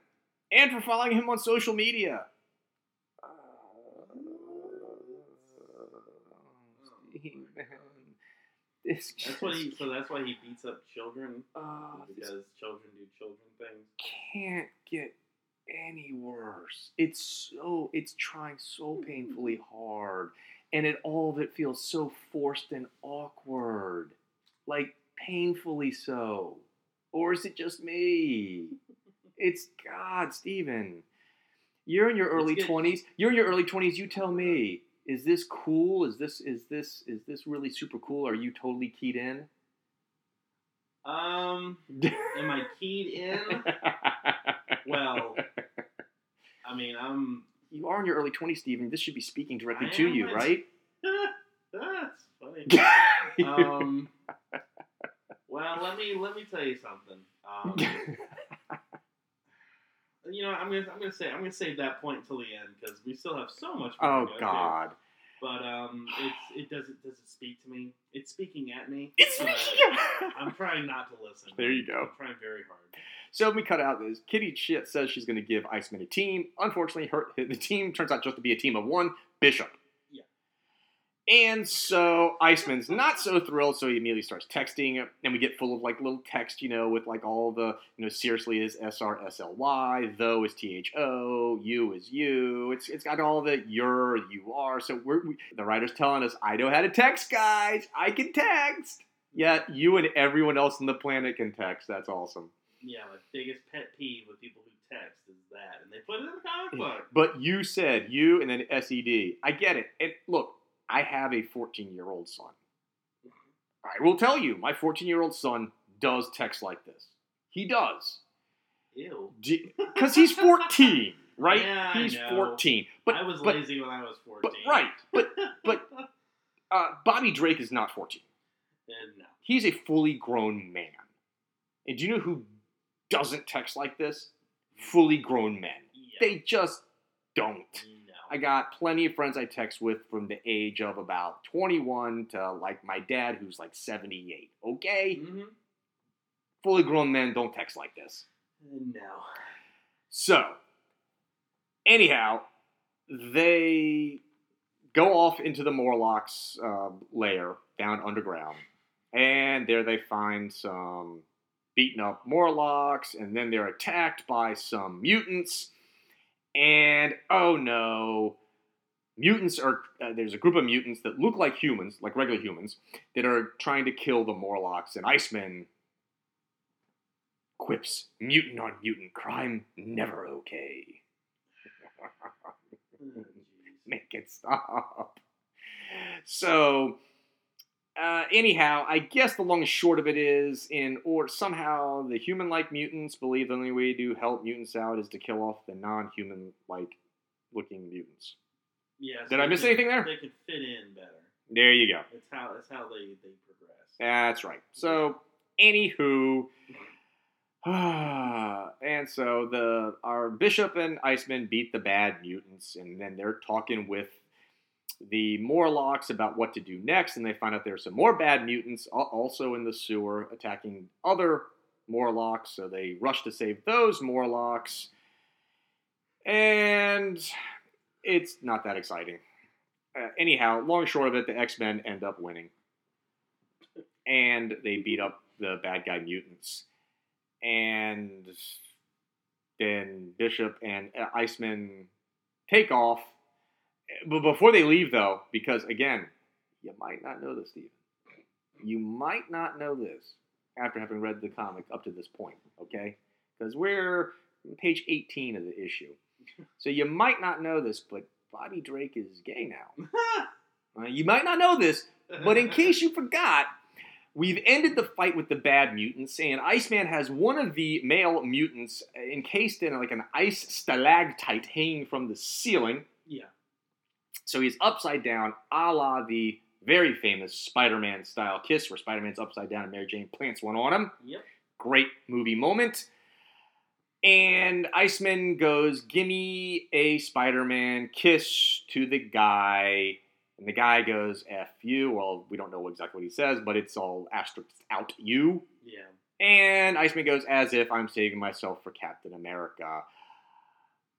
and for following him on social media. This That's why he. So that's why he beats up children uh, because children do children things. can't get any worse. It's so it's trying so painfully hard, and it all of it feels so forced and awkward, like painfully so. Or is it just me? It's God, Steven. You're in your early twenties. You're in your early twenties. You tell me. Is this cool? Is this is this is this really super cool? Are you totally keyed in? Um, am I keyed in? Well, I mean, I'm. You are in your early 20s, Steven. This should be speaking directly I to you, right? That's funny. Um, well, let me let me tell you something. Um, you know, I'm gonna I'm gonna say I'm gonna save that point until the end because we still have so much. Oh, to go to. God. But um, it's it doesn't does it speak to me? It's speaking at me. It's me. I'm trying not to listen. There you go. I'm trying very hard. So we cut out this. Kitty shit says she's going to give Iceman a team. Unfortunately, her the team turns out just to be a team of one Bishop. Yeah. And so Iceman's not so thrilled, so he immediately starts texting, and we get full of like little text, you know, with like all the, you know, seriously is S R S L Y, though is T H O, you is you. It's it's got all the you're, you are. So we're we, the writer's telling us, I know how to text, guys. I can text. Yet you and everyone else on the planet can text. That's awesome. Yeah, my biggest pet peeve with people who text is that, and they put it in the comic book. But you said you and then SED. I get it. And look, I have a 14 year old son. I will tell you, my 14 year old son does text like this. He does. Ew. Because he's 14, right? Yeah, he's know. 14. But, I was but, lazy when I was 14. but right. But but uh, Bobby Drake is not 14. And no. He's a fully grown man. And do you know who doesn't text like this? Fully grown men. Yeah. They just don't. no. I got plenty of friends I text with from the age of about 21 to like my dad who's like 78. Okay? hmm Fully grown men don't text like this. No. So, anyhow, they go off into the Morlocks uh, lair down underground, and there they find some beaten up Morlocks, and then they're attacked by some mutants, and oh no. Mutants are uh, there's a group of mutants that look like humans, like regular humans, that are trying to kill the Morlocks, and Iceman quips mutant on mutant crime never okay. Make it stop. So, uh, anyhow, I guess the long and short of it is, in or somehow the human-like mutants believe the only way to help mutants out is to kill off the non-human-like looking mutants. Yeah. Did I miss could- anything there? They could fit in better. There you go. That's how that's how they they progress. That's right. So, anywho, and so the our bishop and Iceman beat the bad mutants, and then they're talking with the Morlocks about what to do next, and they find out there's some more bad mutants also in the sewer attacking other Morlocks. So they rush to save those Morlocks, and it's not that exciting. Uh, anyhow, long short of it, the X Men end up winning and they beat up the bad guy mutants. And then Bishop and uh, Iceman take off. But before they leave, though, because again, you might not know this, Steven. You might not know this after having read the comic up to this point, okay? Because we're page 18 of the issue. So you might not know this, but Bobby Drake is gay now. Uh, you might not know this, but in case you forgot, we've ended the fight with the bad mutants, and Iceman has one of the male mutants encased in like an ice stalactite hanging from the ceiling. yeah. So he's upside down, a la the very famous Spider-Man style kiss, where Spider-Man's upside down and Mary Jane plants one on him. Yep. Great movie moment. And Iceman goes, Gimme a Spider Man kiss to the guy. And the guy goes, F you. Well, we don't know exactly what he says, but it's all asterisk out you. Yeah. And Iceman goes, As if I'm saving myself for Captain America.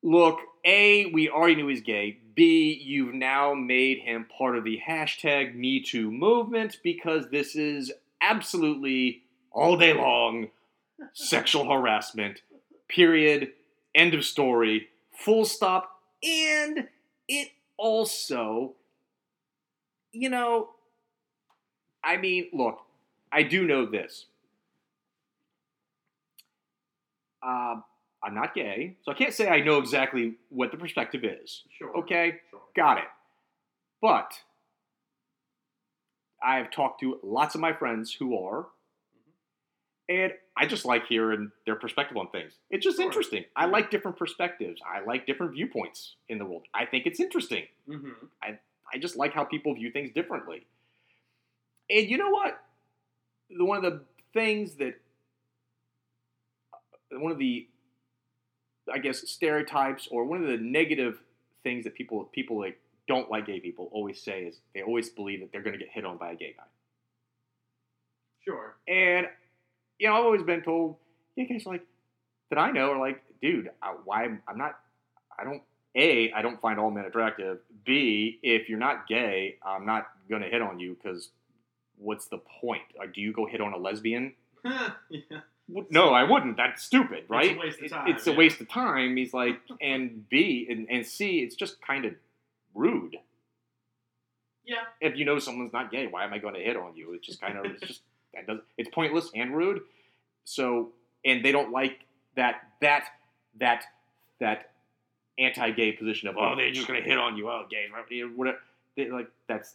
Look, A, we already knew he's gay. B, you've now made him part of the hashtag MeToo movement because this is absolutely all day long sexual harassment. Period. End of story. Full stop. And it also, you know, I mean, look, I do know this. Uh, I'm not gay, so I can't say I know exactly what the perspective is. Sure. Okay, Sure. got it. But I have talked to lots of my friends who are, and I just like hearing their perspective on things. It's just Sure. interesting. I like different perspectives. I like different viewpoints in the world. I think it's interesting. Mm-hmm. I just like how people view things differently. And you know what? The- One of the things that, one of the, I guess, stereotypes or one of the negative things that people people like don't like gay people always say is they always believe that they're going to get hit on by a gay guy. Sure. And you know, I've always been told, yeah, guys like that I know are like, dude, I, why I'm not, I don't. A, I don't find all men attractive. B, if you're not gay, I'm not gonna hit on you because what's the point? Like, do you go hit on a lesbian? yeah. No, I wouldn't. That's stupid, right? waste of time, It's a yeah. waste of time. He's like, and B and, and C, it's just kind of rude. Yeah. If you know someone's not gay, why am I going to hit on you? It's just kind of, it's just that does, it's pointless and rude. So, and they don't like that that that that anti-gay position of oh they're just going to hit on you, oh right? whatever. They, like that's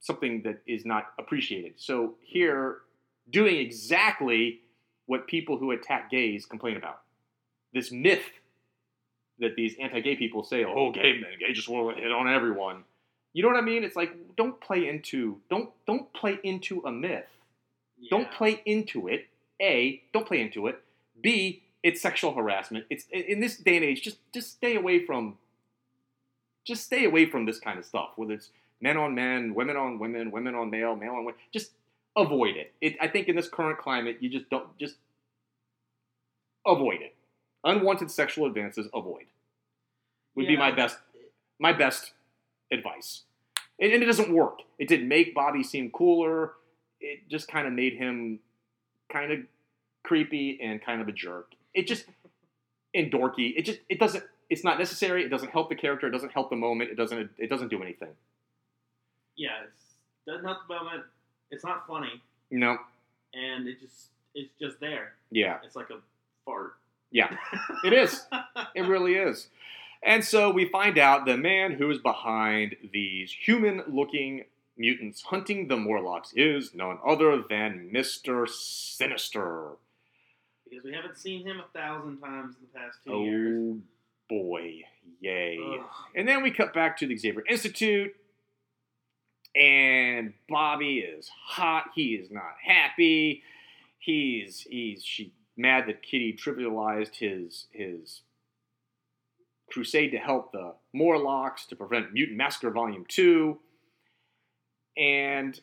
something that is not appreciated. So here, doing exactly what people who attack gays complain about. This myth that these anti-gay people say, "Oh, gay men, gay just want to hit on everyone." You know what I mean? It's like don't play into don't don't play into a myth. Don't play into it. A, don't play into it. B, it's sexual harassment. It's in in this day and age. Just just stay away from. Just stay away from this kind of stuff. Whether it's men on men, women on women, women on male, male on women. Just avoid it. it. I think in this current climate, you just don't just avoid it. Unwanted sexual advances, avoid. Would be my best my best advice. And, and it doesn't work. It didn't make Bobby seem cooler. It just kind of made him kind of creepy and kind of a jerk. It just and dorky. It just it doesn't. It's not necessary. It doesn't help the character. It doesn't help the moment. It doesn't. It doesn't do anything. Yeah. It's doesn't help the moment. It's not funny, No. and it just it's just there. Yeah. It's like a fart. Yeah. It is. It really is. And so we find out the man who is behind these human looking mutants hunting the Morlocks is none other than Mister Sinister. Because we haven't seen him a thousand times in the past two oh, years. Oh boy, yay! Ugh. And then we cut back to the Xavier Institute, and Bobby is hot. He is not happy. He's he's she mad that Kitty trivialized his his crusade to help the Morlocks to prevent Mutant Massacre Volume Two. And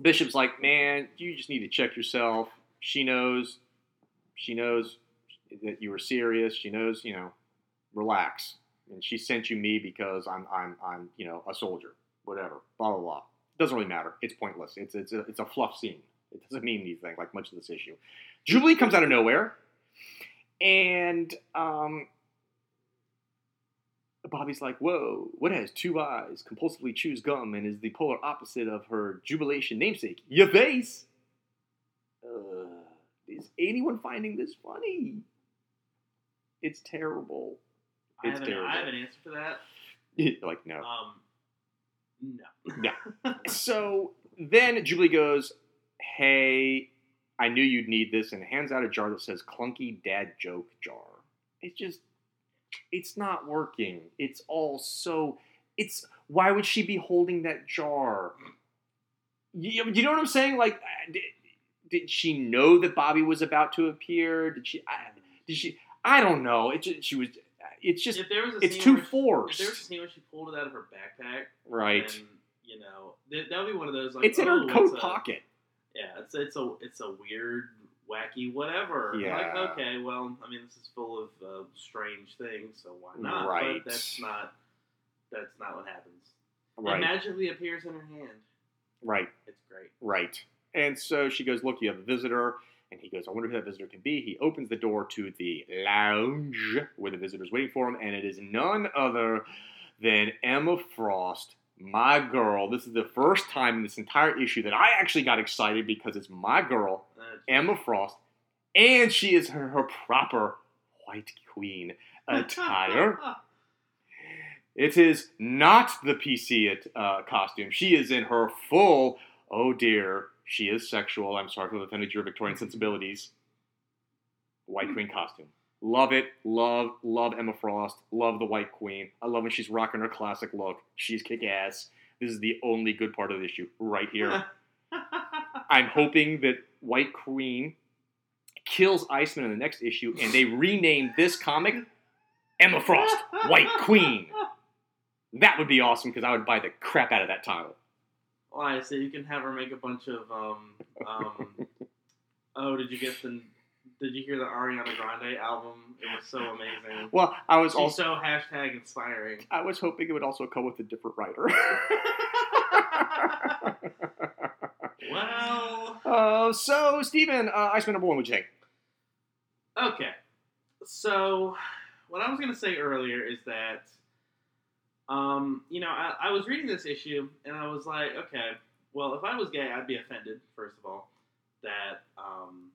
Bishop's like, man, you just need to check yourself. She knows, she knows that you were serious. She knows, you know, relax. And she sent you me because I'm, I'm, I'm, you know, a soldier. Whatever. Blah blah blah. Doesn't really matter. It's pointless. It's it's a, it's a fluff scene. It doesn't mean anything like much of this issue. Jubilee comes out of nowhere, and um, Bobby's like, "Whoa! What has two eyes? Compulsively chews gum and is the polar opposite of her jubilation namesake. Your face." Uh, is anyone finding this funny? It's terrible. I It's have, an, terrible. I have an answer for that. like no. Um, no. Yeah. So then Jubilee goes, Hey, I knew you'd need this, and hands out a jar that says Clunky Dad Joke Jar. It's just, it's not working. It's all so, it's, why would she be holding that jar? You, you know what I'm saying? Like, uh, did, did she know that Bobby was about to appear? Did she, I, did she, I don't know. It just, she was, it's just, if there was a it's too where she- forced. If there was a scene where she pulled it out of her backpack, right. then, you know, that would be one of those like It's in oh, her coat it's a- pocket. Yeah, it's it's a it's a weird, wacky, whatever. Yeah. Like okay, well, I mean, this is full of uh, strange things, so why not? Right. But that's not that's not what happens. Right. It magically appears in her hand. Right. It's great. Right. And so she goes, Look, you have a visitor. And he goes, I wonder who that visitor can be. He opens the door to the lounge where the visitor's waiting for him, and it is none other than Emma Frost, my girl. This is the first time in this entire issue that I actually got excited because it's my girl, Emma Frost, and she is her, her proper White Queen attire. It is not the PC uh, costume. She is in her full, oh dear, she is sexual. I'm sorry for offended your Victorian mm-hmm. sensibilities. White mm-hmm. Queen costume. Love it. Love, love Emma Frost. Love the White Queen. I love when she's rocking her classic look. She's kick ass. This is the only good part of the issue right here. I'm hoping that White Queen kills Iceman in the next issue and they rename this comic Emma Frost, White Queen. That would be awesome because I would buy the crap out of that title. Why? So you can have her make a bunch of um um. oh, did you get the? Did you hear the Ariana Grande album? It was so amazing. Well, I was She's also so hashtag inspiring. I was hoping it would also come with a different writer. well, uh, so, Steven, uh, Iceman number one, would you think? okay. So, what I was going to say earlier is that, um, you know, I, I was reading this issue and I was like, okay, well, if I was gay, I'd be offended. First of all, that um,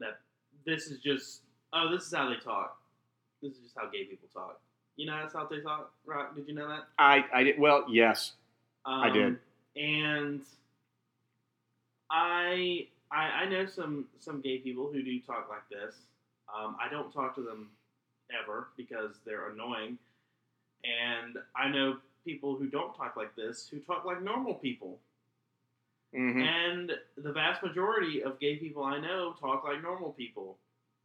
that this is just oh, this is how they talk. This is just how gay people talk. You know, that's how they talk. Rokk, did you know that? I, I did. Well, yes. Um, I did. and I, I I know some some gay people who do talk like this. Um, I don't talk to them ever because they're annoying, and I know people who don't talk like this who talk like normal people. hmm And the vast majority of gay people I know talk like normal people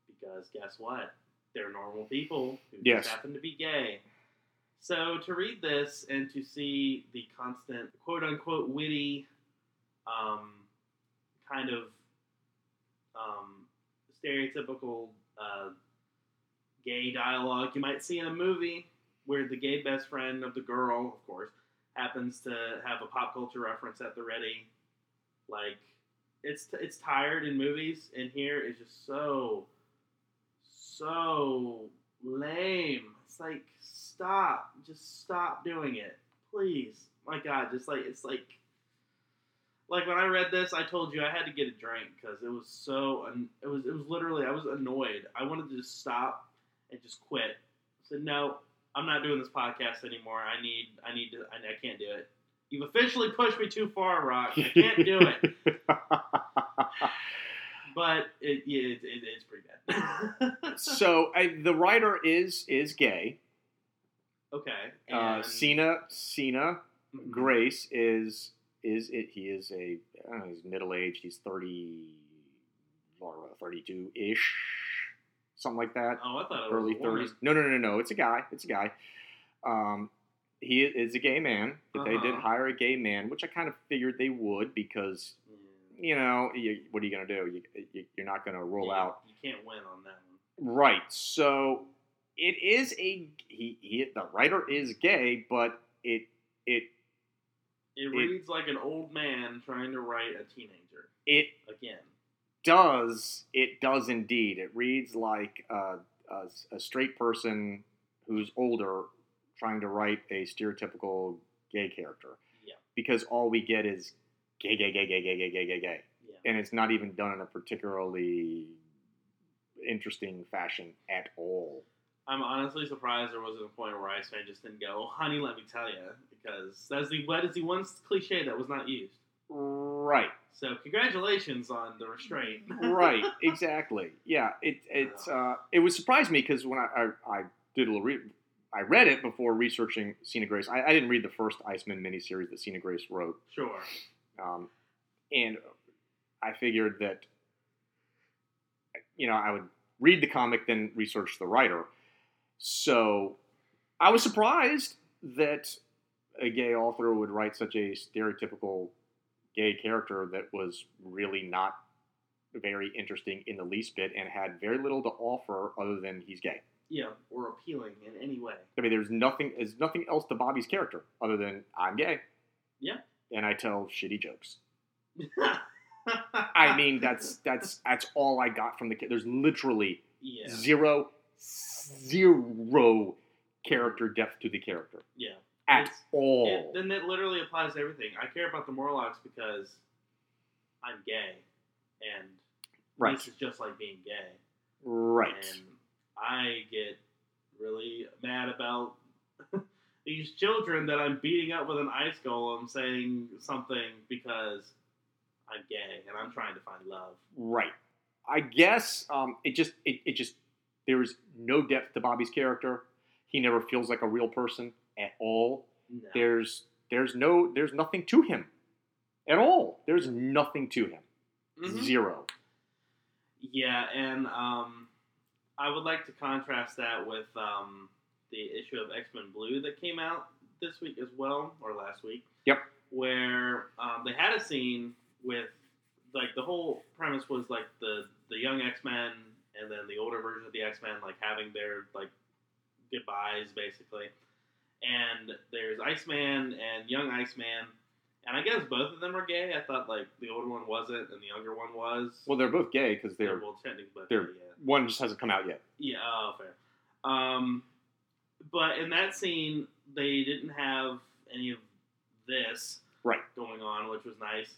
because guess what? They're normal people who Yes. just happen to be gay. So to read this and to see the constant quote unquote witty um, kind of um, stereotypical uh, gay dialogue you might see in a movie where the gay best friend of the girl, of course, happens to have a pop culture reference at the ready like it's it's tired in movies, and here is just so so lame. It's like stop, just stop doing it, please. My God, just like it's like like when I read this, I told you I had to get a drink because it was so it was it was literally I was annoyed. I wanted to just stop and just quit. I said no, I'm not doing this podcast anymore. I need I need to I, I can't do it. You've officially pushed me too far, Rokk. I can't do it. But it, it, it, it's pretty bad. so I, the writer is is gay. okay. Uh, Sina Sina Mhm. Grace is is it? He is a know, he's middle aged. He's thirty or thirty two ish, something like that. Oh, I thought it was Early thirties. No, no, no, no. It's a guy. It's a guy. Um, he is a gay man. But They did Uh-huh. hire a gay man, which I kind of figured they would because Mm. you know you, what are you gonna do? You, you, you're not gonna roll Yeah, out You can't win on that one. Right. So it is a he, he the writer is gay, but it it It, reads like an old man trying to write a teenager it again. Does it does indeed. It reads like a, a, a straight person who's older trying to write a stereotypical gay character. Yeah. Because all we get is gay, gay, gay, gay, gay, gay, gay, gay, gay, Yeah. and it's not even done in a particularly interesting fashion at all. I'm honestly surprised there wasn't a point where Iceman just didn't go, "Honey, let me tell you," because that's the that is the one cliche that was not used. Right. So congratulations on the restraint. right, exactly. Yeah, it it uh, it was surprised me because when I, I I did a little re- I read it before researching Sina Grace. I, I didn't read the first Iceman miniseries that Sina Grace wrote, Sure. um, and I figured that you know I would read the comic then research the writer. So I was surprised that a gay author would write such a stereotypical gay character that was really not very interesting in the least bit and had very little to offer other than he's gay. Yeah, or appealing in any way. I mean, there's nothing, there's nothing else to Bobby's character other than I'm gay. Yeah. And I tell shitty jokes. I mean, that's that's that's all I got from the. kid. There's literally yeah, zero, zero character depth to the character yeah. At It's- all. It, then that literally applies to everything. I care about the Morlocks because I'm gay, and right, this is just like being gay. right. And I get really mad about these children that I'm beating up with an ice golem saying something because I'm gay and I'm trying to find love. Right. I guess um, it just it, it just there is no depth to Bobby's character. He never feels like a real person at all. No. There's there's no there's nothing to him at all. There's nothing to him. Mhm. Zero. Yeah, and um, I would like to contrast that with um, the issue of X Men Blue that came out this week as well, or last week. Yep. Where um, they had a scene with, like, the whole premise was like the the young X Men and then the older version of the X Men like having their like goodbyes basically, and there's Iceman and young Iceman. And I guess both of them are gay. I thought like the older one wasn't and the younger one was. Well, they're both gay because they're well, technically, both they're- yeah. one just hasn't come out yet. Yeah, oh, fair. Um, but in that scene, they didn't have any of this Right. going on, which was nice.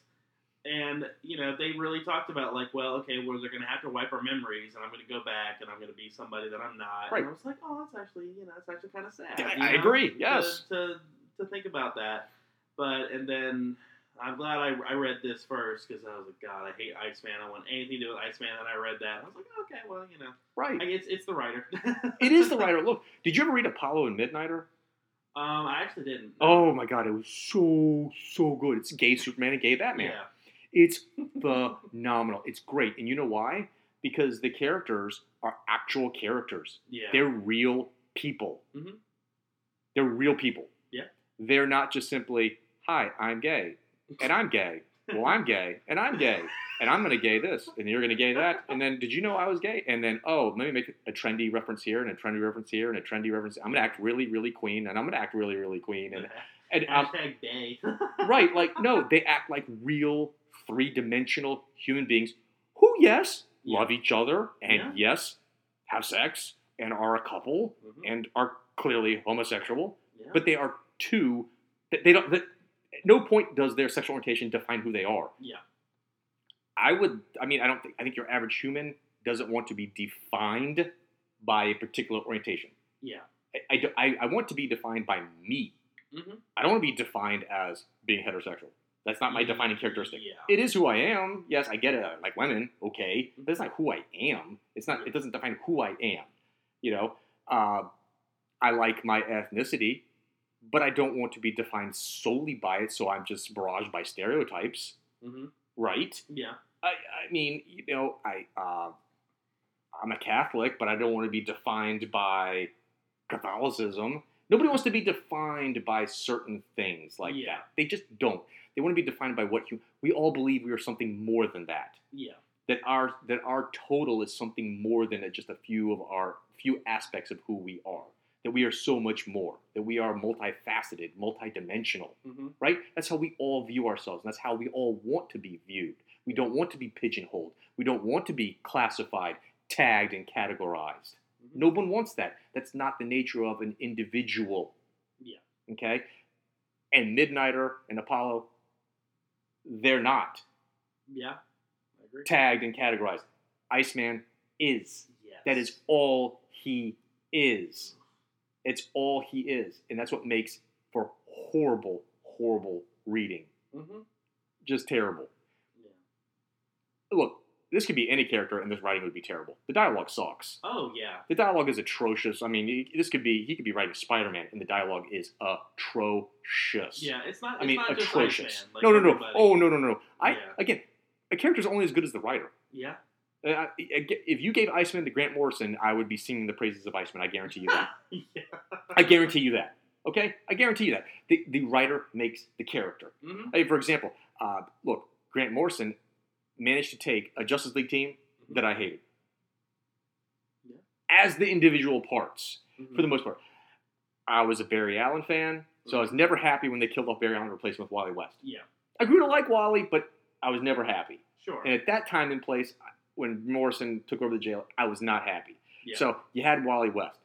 And you know, they really talked about like, well, okay, well, they're going to have to wipe our memories, and I'm going to go back, and I'm going to be somebody that I'm not. Right. And I was like, oh, that's actually, you know, that's actually kind of sad. I- I agree, to- yes. To, to think about that, but and then. I'm glad I, I read this first because I was like, God, I hate Iceman. I don't want anything to do with Iceman. And I read that. I was like, okay, well, you know, Right. I, it's it's the writer. It is the writer. Look, did you ever read Apollo and Midnighter? Um, I actually didn't. Oh my god, it was so so good. It's gay Superman and gay Batman. yeah, It's phenomenal. It's great. And you know why? Because the characters are actual characters. yeah, They're real people. Mhm. They're real people. Yeah. They're not just simply, hi, I'm gay. And I'm gay. Well, I'm gay. And I'm gay. And I'm going to gay this. And you're going to gay that. And then, did you know I was gay? And then, oh, let me make a trendy reference here and a trendy reference here and a trendy reference. I'm going to act really, really queen. And I'm going to act really, really queen. And, and um, hashtag day. right, like, no, they act like real three dimensional human beings who, yes, Yeah. love each other and Yeah. yes, have sex and are a couple Mhm. and are clearly homosexual, Yeah. but they are two. They they don't. At no point does their sexual orientation define who they are. Yeah. I would. I mean, I don't think. I think your average human doesn't want to be defined by a particular orientation. yeah, I, I, I want to be defined by me. Mm-hmm. I don't want to be defined as being heterosexual. That's not my defining characteristic. Yeah. It is who I am. Yes, I get it. I like women. Okay, but it's not who I am. It's not. It doesn't define who I am. You know, uh, I like my ethnicity, but I don't want to be defined solely by it. So I'm just barraged by stereotypes, Mm-hmm. right? Yeah. I, I mean, you know, I uh, I'm a Catholic, but I don't want to be defined by Catholicism. Nobody wants to be defined by certain things like Yeah. that. They just don't. They want to be defined by what you. We all believe we are something more than that. Yeah. That our that our total is something more than just a few of our few aspects of who we are. That we are so much more. That we are multifaceted, multidimensional Mm-hmm. right? That's how we all view ourselves. And that's how we all want to be viewed. We don't want to be pigeonholed. We don't want to be classified, tagged, and categorized. Mhm. No one wants that. That's not the nature of an individual. Yeah. Okay? And Midnighter and Apollo, they're not Yeah. I agree. tagged and categorized. Iceman is. Yes. That is all he is. It's all he is. And that's what makes for horrible, horrible reading. Mm-hmm. Just terrible. Yeah. look, this could be any character, and this writing would be terrible. The dialogue sucks. Oh yeah. The dialogue is atrocious. I mean, he- this could be he could be writing Spider Man, and the dialogue is atrocious. Yeah. It's not. It's I mean, not atrocious. Like no, no, no. everybody. Oh, no, no, no. I Yeah. again, a character's only as good as the writer. Yeah. I- I- if you gave Iceman to Grant Morrison, I would be singing the praises of Iceman. I guarantee you that. yeah. I guarantee you that. Okay, I guarantee you that. The, the writer makes the character. Mm-hmm. Hey, for example, uh, look, Grant Morrison managed to take a Justice League team that I hated Yeah. as the individual parts Mm-hmm. for the most part. I was a Barry Allen fan, so I was never happy when they killed off Barry Allen and replaced him with Wally West. Yeah. I grew to like Wally, but I was never happy. Sure. And at that time and place, when Morrison took over the jail, I was not happy. yeah. So you had Wally West.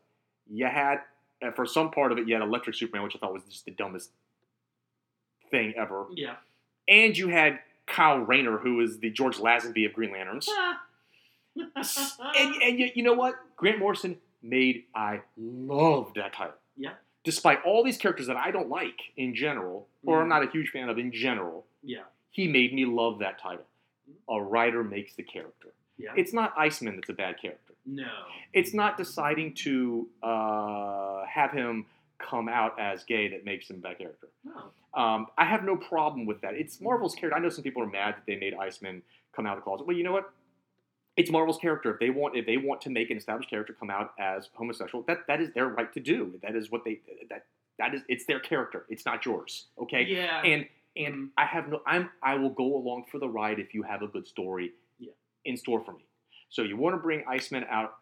You had, uh, for some part of it, you had Electric Superman, which I thought was just the dumbest thing ever. Yeah. And you had Kyle Rayner, who is the George Lazenby of Green Lanterns. and and you, you know what? Grant Morrison made I love that title. Yeah. Despite all these characters that I don't like in general, or I'm Mhm. not a huge fan of in general, yeah. he made me love that title. A writer makes the character. Yeah. It's not Iceman that's a bad character. no. It's not deciding to uh, have him come out as gay that makes him a bad character. No. Um, I have no problem with that. It's Marvel's character. I know some people are mad that they made Iceman come out of the closet. Well, you know what? It's Marvel's character. If they want, if they want to make an established character come out as homosexual, that that is their right to do. That is what they that that is. It's their character. It's not yours. Okay. Yeah. And and Mhm. I have no. I'm. I will go along for the ride if you have a good story. Yeah. In store for me. So you want to bring Iceman out,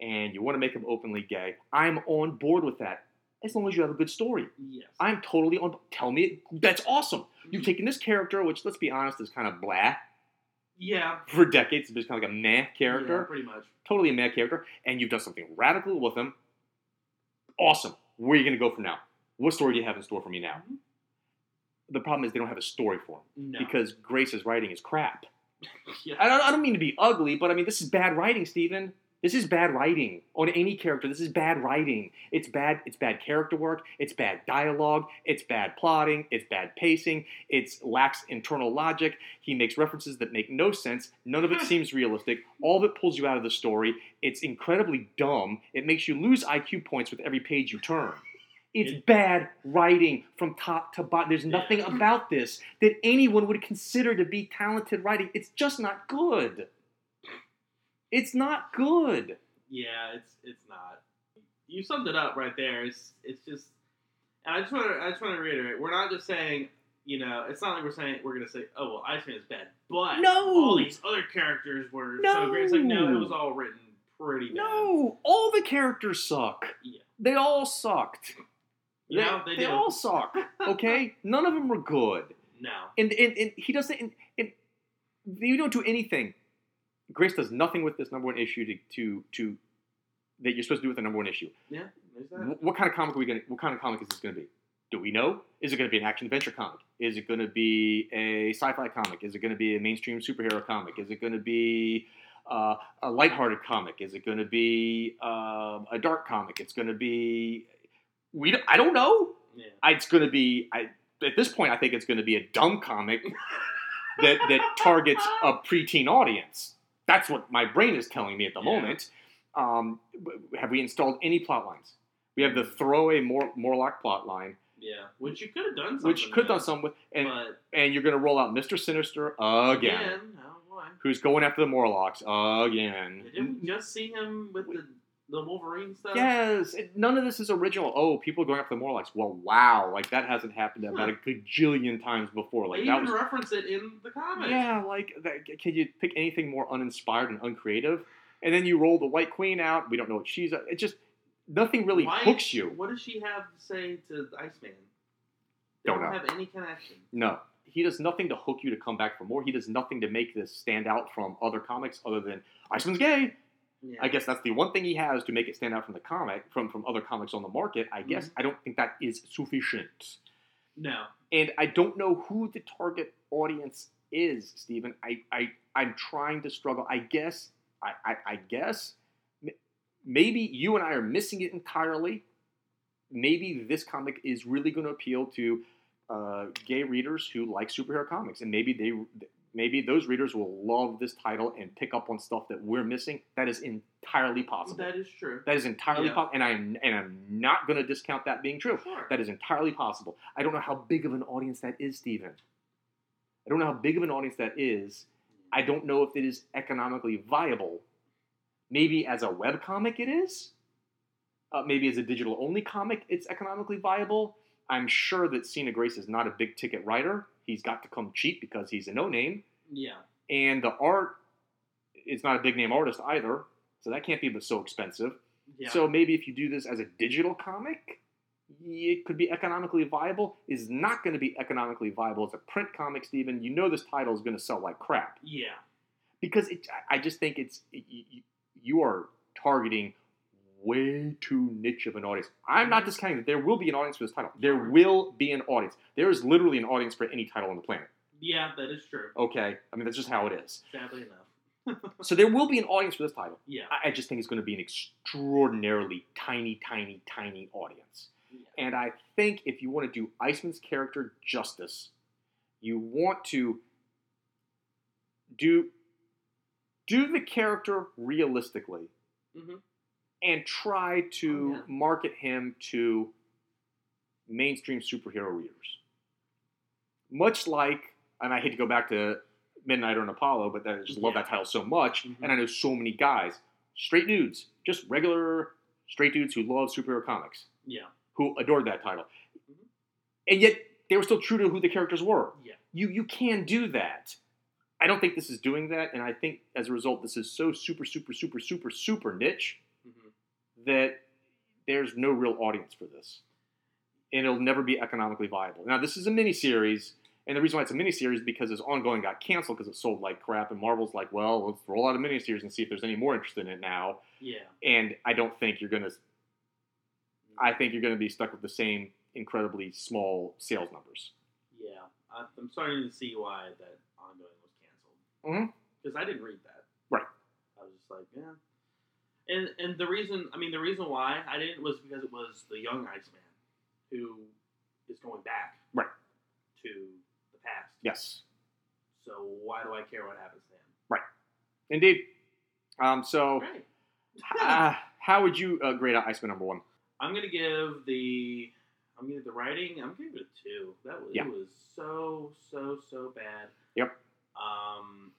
and you want to make him openly gay. I'm on board with that, as long as you have a good story. yes. I'm totally on. Tell me that's awesome. You've Mhm. taken this character, which let's be honest is kind of blah Yeah. for decades. It's been kind of like a meh Yeah, character, pretty much. totally a meh character, and you've done something radical with him. Awesome. Where are you going to go from now? What story do you have in store for me now? Mhm. The problem is they don't have a story for him No. because Grace's writing is crap. yeah. I don't, I don't mean to be ugly, but I mean this is bad writing, Steven. This is bad writing on any character. This is bad writing. It's bad. It's bad character work. It's bad dialogue. It's bad plotting. It's bad pacing. It's lacks internal logic. He makes references that make no sense. None of it hmm. seems realistic. All of it pulls you out of the story. It's incredibly dumb. It makes you lose IQ points with every page you turn. It's bad writing from top to bottom. There's nothing about this that anyone would consider to be talented writing. It's just not good. It's not good. Yeah, it's it's not. You summed it up right there. It's it's just, and I just want to I just want to reiterate. We're not just saying, you know, it's not like we're saying we're gonna say, oh well, Iceman is bad, but No! all these other characters were so great. It's like no, No! it was all written pretty bad. No, all the characters suck. Yeah. They all sucked. Know, they, do. all suck. Okay, none of them were good. no. And and, and he doesn't. And, and you don't do anything. Grace does nothing with this number one issue to to to that you're supposed to do with the number one issue. Yeah, that. What kind of comic are we gonna? What kind of comic is this gonna be? Do we know? Is it gonna be an action adventure comic? Is it gonna be a sci-fi comic? Is it gonna be a mainstream superhero comic? Is it gonna be uh, a lighthearted comic? Is it gonna be um, a dark comic? It's gonna be we. don't- I don't know. Yeah. it's going to be I, at this point. I think it's going to be a dumb comic that that targets a preteen audience. That's what my brain is telling me at the Yeah. moment. Um, have we installed any plot lines? We have the throwaway Mor- Morlock plot line, Yeah. Which you could have done something. which could have done with, some with, and but and you're going to roll out Mister Sinister again, again, oh who's going after the Morlocks again. Didn't we just see him with the the Wolverine stuff? Yes, it, none of this is original. Oh, people going after the Morlocks. Well, wow, like that hasn't happened about a gajillion times before. Like they that even was reference it in the comic. Yeah, like that, can you pick anything more uninspired and uncreative? And then you roll the White Queen out. We don't know what she's. It just nothing really Why- hooks you. What does she have to say to the Iceman? They Don't don't know. have any connection. No, he does nothing to hook you to come back for more. He does nothing to make this stand out from other comics other than Iceman's gay. Yeah. I guess that's the one thing he has to make it stand out from the comic from from other comics on the market. I guess Mhm. I don't think that is sufficient. No. and I don't know who the target audience is, Stephen. I, I I'm trying to struggle. I guess I, I, I guess maybe you and I are missing it entirely. Maybe this comic is really going to appeal to uh, gay readers who like superhero comics, and maybe they maybe those readers will love this title and pick up on stuff that we're missing. That is entirely possible. That is true. That is entirely Yeah. possible, and I'm and I'm not going to discount that being true. Sure. That is entirely possible. I don't know how big of an audience that is, Stephen. I don't know how big of an audience that is. I don't know if it is economically viable. Maybe as a webcomic it is. Uh, maybe as a digital only comic it's economically viable. I'm sure that Sina Grace is not a big ticket writer. He's got to come cheap because he's a no name. yeah. And the art is not a big name artist either. So that can't be so expensive. Yeah. So maybe if you do this as a digital comic, it could be economically viable. Is not going to be economically viable as a print comic, Stephen. You know this title is going to sell like crap yeah. because it. I just think it's you, you are targeting way too niche of an audience. I'm not discounting that there will be an audience for this title. There will be an audience. There is literally an audience for any title on the planet. Yeah, that is true. Okay, I mean that's just how it is. Sadly enough. So there will be an audience for this title. Yeah. I, I just think it's going to be an extraordinarily tiny, tiny, tiny audience. yeah. And I think if you want to do Iceman's character justice, you want to do do the character realistically Mhm. And try to Oh, yeah. market him to mainstream superhero readers. Much like, and I hate to go back to Midnighter and Apollo, but I just love Yeah. that title so much, Mhm. and I know so many guys, straight dudes, just regular straight dudes who love superhero comics Yeah. who adored that title. Mhm. And yet they were still true to who the characters were. Yeah. You you can do that. I don't think this is doing that, and I think as a result, this is so super, super, super, super, super niche that there's no real audience for this. And it'll never be economically viable. Now, this is a miniseries, and the reason why it's a miniseries is because its ongoing got canceled because it sold like crap, and Marvel's like, well, let's roll out a miniseries and see if there's any more interest in it now. Yeah. And I don't think you're going to I think you're to be stuck with the same incredibly small sales numbers. Yeah. I'm starting to see why that ongoing was canceled. Mm-hmm. Because I didn't read that. Right. I was just like, yeah. And and the reason, I mean, the reason why I didn't was because it was the young Iceman who is going back. Right. To the past. Yes, So why do I care what happens to him? Right. Indeed. Um, so, Right. uh, how would you uh, grade out Iceman number one? I'm gonna give the I'm gonna give the writing. I'm gonna give it a two. That was Yeah. it was so so so bad. Yep. Um.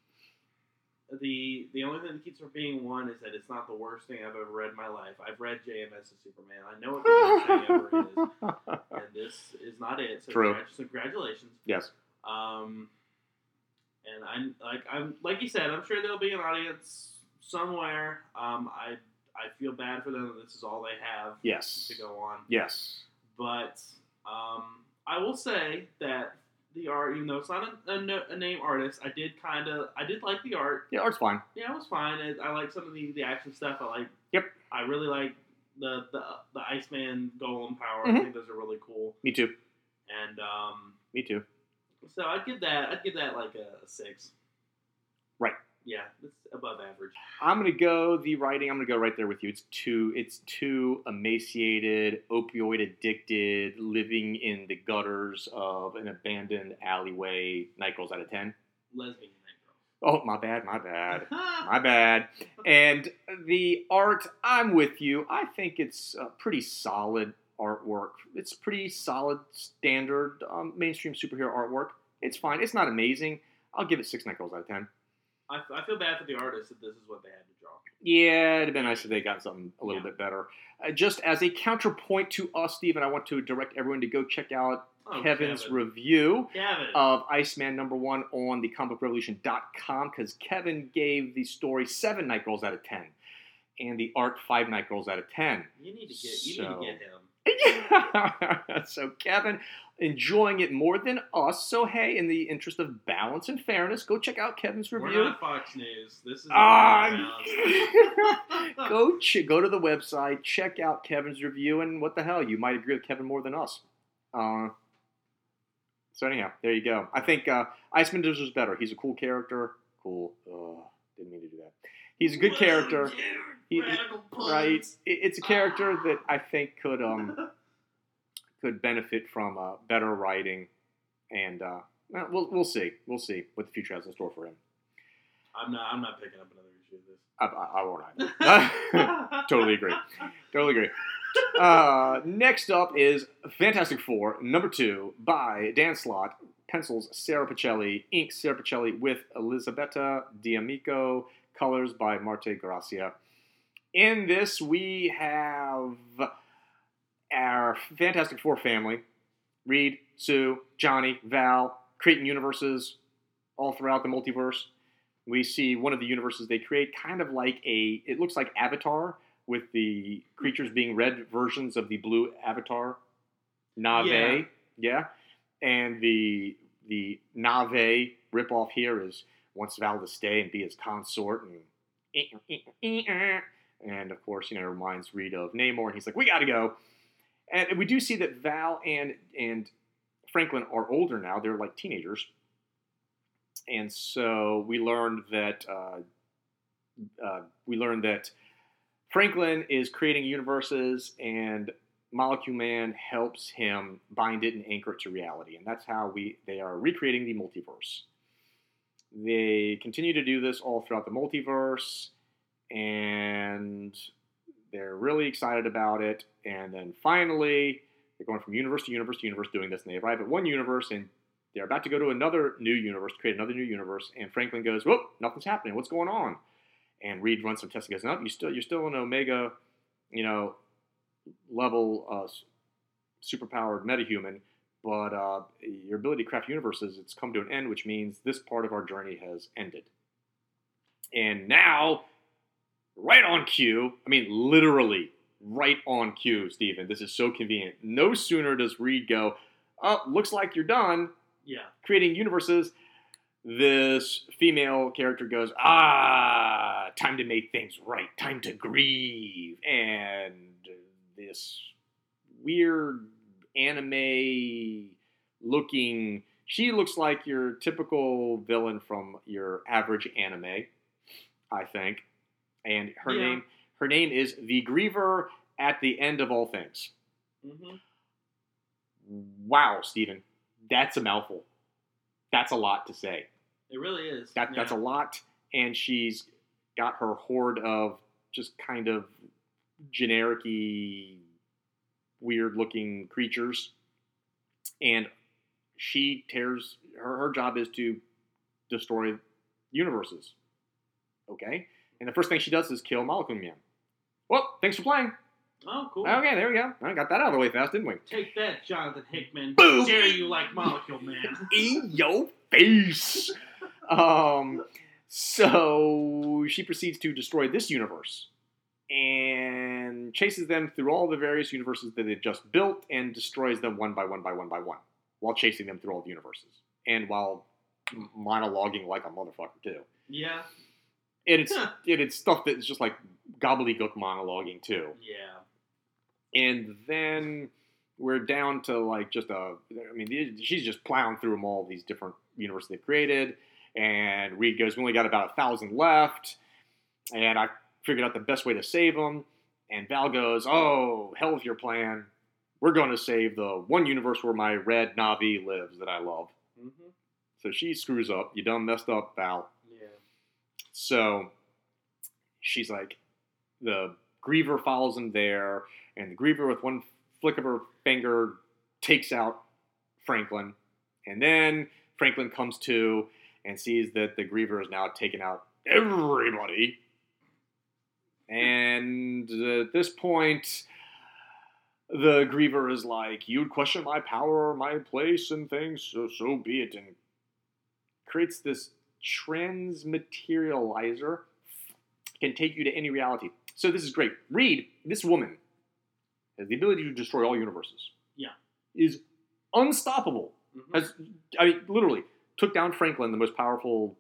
The the only thing that keeps from being one is that it's not the worst thing I've ever read in my life. I've read JMS of Superman. I know what the worst thing ever is, and this is not it. So True. so congratulations. yes. Um, and I'm like I'm like you said, I'm sure there'll be an audience somewhere. Um, I I feel bad for them this is all they have Yes. to go on. Yes. But um, I will say that the art, even though it's not a, a, a name artist, I did kind of I did like the art. Yeah, art's fine. Yeah, it was fine. It, I like some of the, the action stuff. I like. Yep. I really like the the the Iceman Golem power. Mhm. I think those are really cool. Me too. And um, Me too. so I'd give that I'd give that like a, a six. Yeah, it's above average. I'm gonna go the writing. I'm gonna go right there with you. It's too. It's too emaciated, opioid addicted, living in the gutters of an abandoned alleyway. Night Girls out of ten. Lesbian night Oh, my bad. My bad. My bad. And the art, I'm with you. I think it's a pretty solid artwork. It's pretty solid, standard um, mainstream superhero artwork. It's fine. It's not amazing. I'll give it six night girls out of ten. I, I feel bad for the artist that this is what they had to draw. Yeah, it'd have been nice if they got something a little Yeah. bit better. Uh, just as a counterpoint to us, Stephen, I want to direct everyone to go check out Oh, Kevin's Kevin. review Kevin. of Iceman number one on the comicrevolution.com because Kevin gave the story seven night girls out of ten and the art five night girls out of ten. you need to get you so- need to get him. so Kevin enjoying it more than us. So hey, in the interest of balance and fairness, go check out Kevin's We're review. not Fox News. This is around. go ch- go to the website, check out Kevin's review, and what the hell, you might agree with Kevin more than us. Uh, so anyhow, there you go. I think uh, Iceman deserves better. He's a cool character. Cool. Uh, didn't mean to do that. He's a good character. He- right? It- It's a character that I think could um could benefit from uh, better writing, and uh, well, we'll we'll see. We'll see what the future has in store for him. I'm not. I'm not picking up another issue of this. I, I, I won't either. totally agree. Totally agree. Uh, next up is Fantastic Four number two by Dan Slott, pencils Sara Pichelli, ink Sara Pichelli with Elisabetta D'Amico, colors by Marte Gracia. In this, we have our Fantastic Four family Reed, Sue, Johnny, Val, creating universes all throughout the multiverse. We see one of the universes they create kind of like a, it looks like Avatar with the creatures being red versions of the blue Avatar, Navi. Yeah. And the the Navi ripoff here is wants Val to stay and be his consort and eh, eh, eh, and of course, you know, reminds Reed of Namor, and he's like, "We got to go." And we do see that Val and and Franklin are older now; they're like teenagers, and so we learned that uh, uh, we learned that Franklin is creating universes, and Molecule Man helps him bind it and anchor it to reality, and that's how we they are recreating the multiverse. They continue to do this all throughout the multiverse, and they're really excited about it. And then finally, they're going from universe to universe to universe doing this, and they arrive at one universe, and they're about to go to another new universe, create another new universe. And Franklin goes, "Whoop, nothing's happening. What's going on?" And Reed runs some tests and goes, "No, you still you're still an Omega, you know, level uh, superpowered metahuman." But uh, your ability to craft universes, it's come to an end, which means this part of our journey has ended. And now right on cue. I mean, literally right on cue, Stephen. This is so convenient. No sooner does Reed go, oh, looks like you're done Yeah. creating universes. This female character goes, ah, time to make things right, time to grieve. And this weird anime looking, she looks like your typical villain from your average anime, I think and her Yeah. name her name is the Griever at the end of all things. hmm Wow, Stephen, that's a mouthful. That's a lot to say. It really is. That that's a lot, and she's got her horde of just kind of generic-y, weird-looking creatures, and she tears. Her her job is to destroy universes. Okay, and the first thing she does is kill Molecule Man. Well, thanks for playing. Oh, cool. Okay, there we go. I got that out of the way fast, didn't we? Take that, Jonathan Hickman. Boom. Dare you like Molecule Man? In your face. um, so she proceeds to destroy this universe and chases them through all the various universes that they've just built and destroys them one by one by one by one while chasing them through all the universes and while monologuing like a motherfucker too. Yeah. And it's and it's stuff that's just like gobbledygook monologuing too. Yeah. and then we're down to like just a i mean she's just plowing through them all these different universes they've created And Reed goes, "We only got about a thousand left, and I figured out the best way to save them." And Val goes, "Oh, hell with your plan. We're going to save the one universe where my red Navi lives that I love." Mm-hmm. So she screws up. You done messed up, Val. So she's like, the Griever follows him there, and the Griever, with one flick of her finger, takes out Franklin. And then Franklin comes to and sees that the Griever has now taken out everybody. And at this point, the Griever is like, You'd question my power, my place, and things, so, so be it. And creates this transmaterializer can take you to any reality. So this is great. Read this woman, has the ability to destroy all universes. Yeah. Is unstoppable. Mhm. Has I mean, literally took down Franklin, the most powerful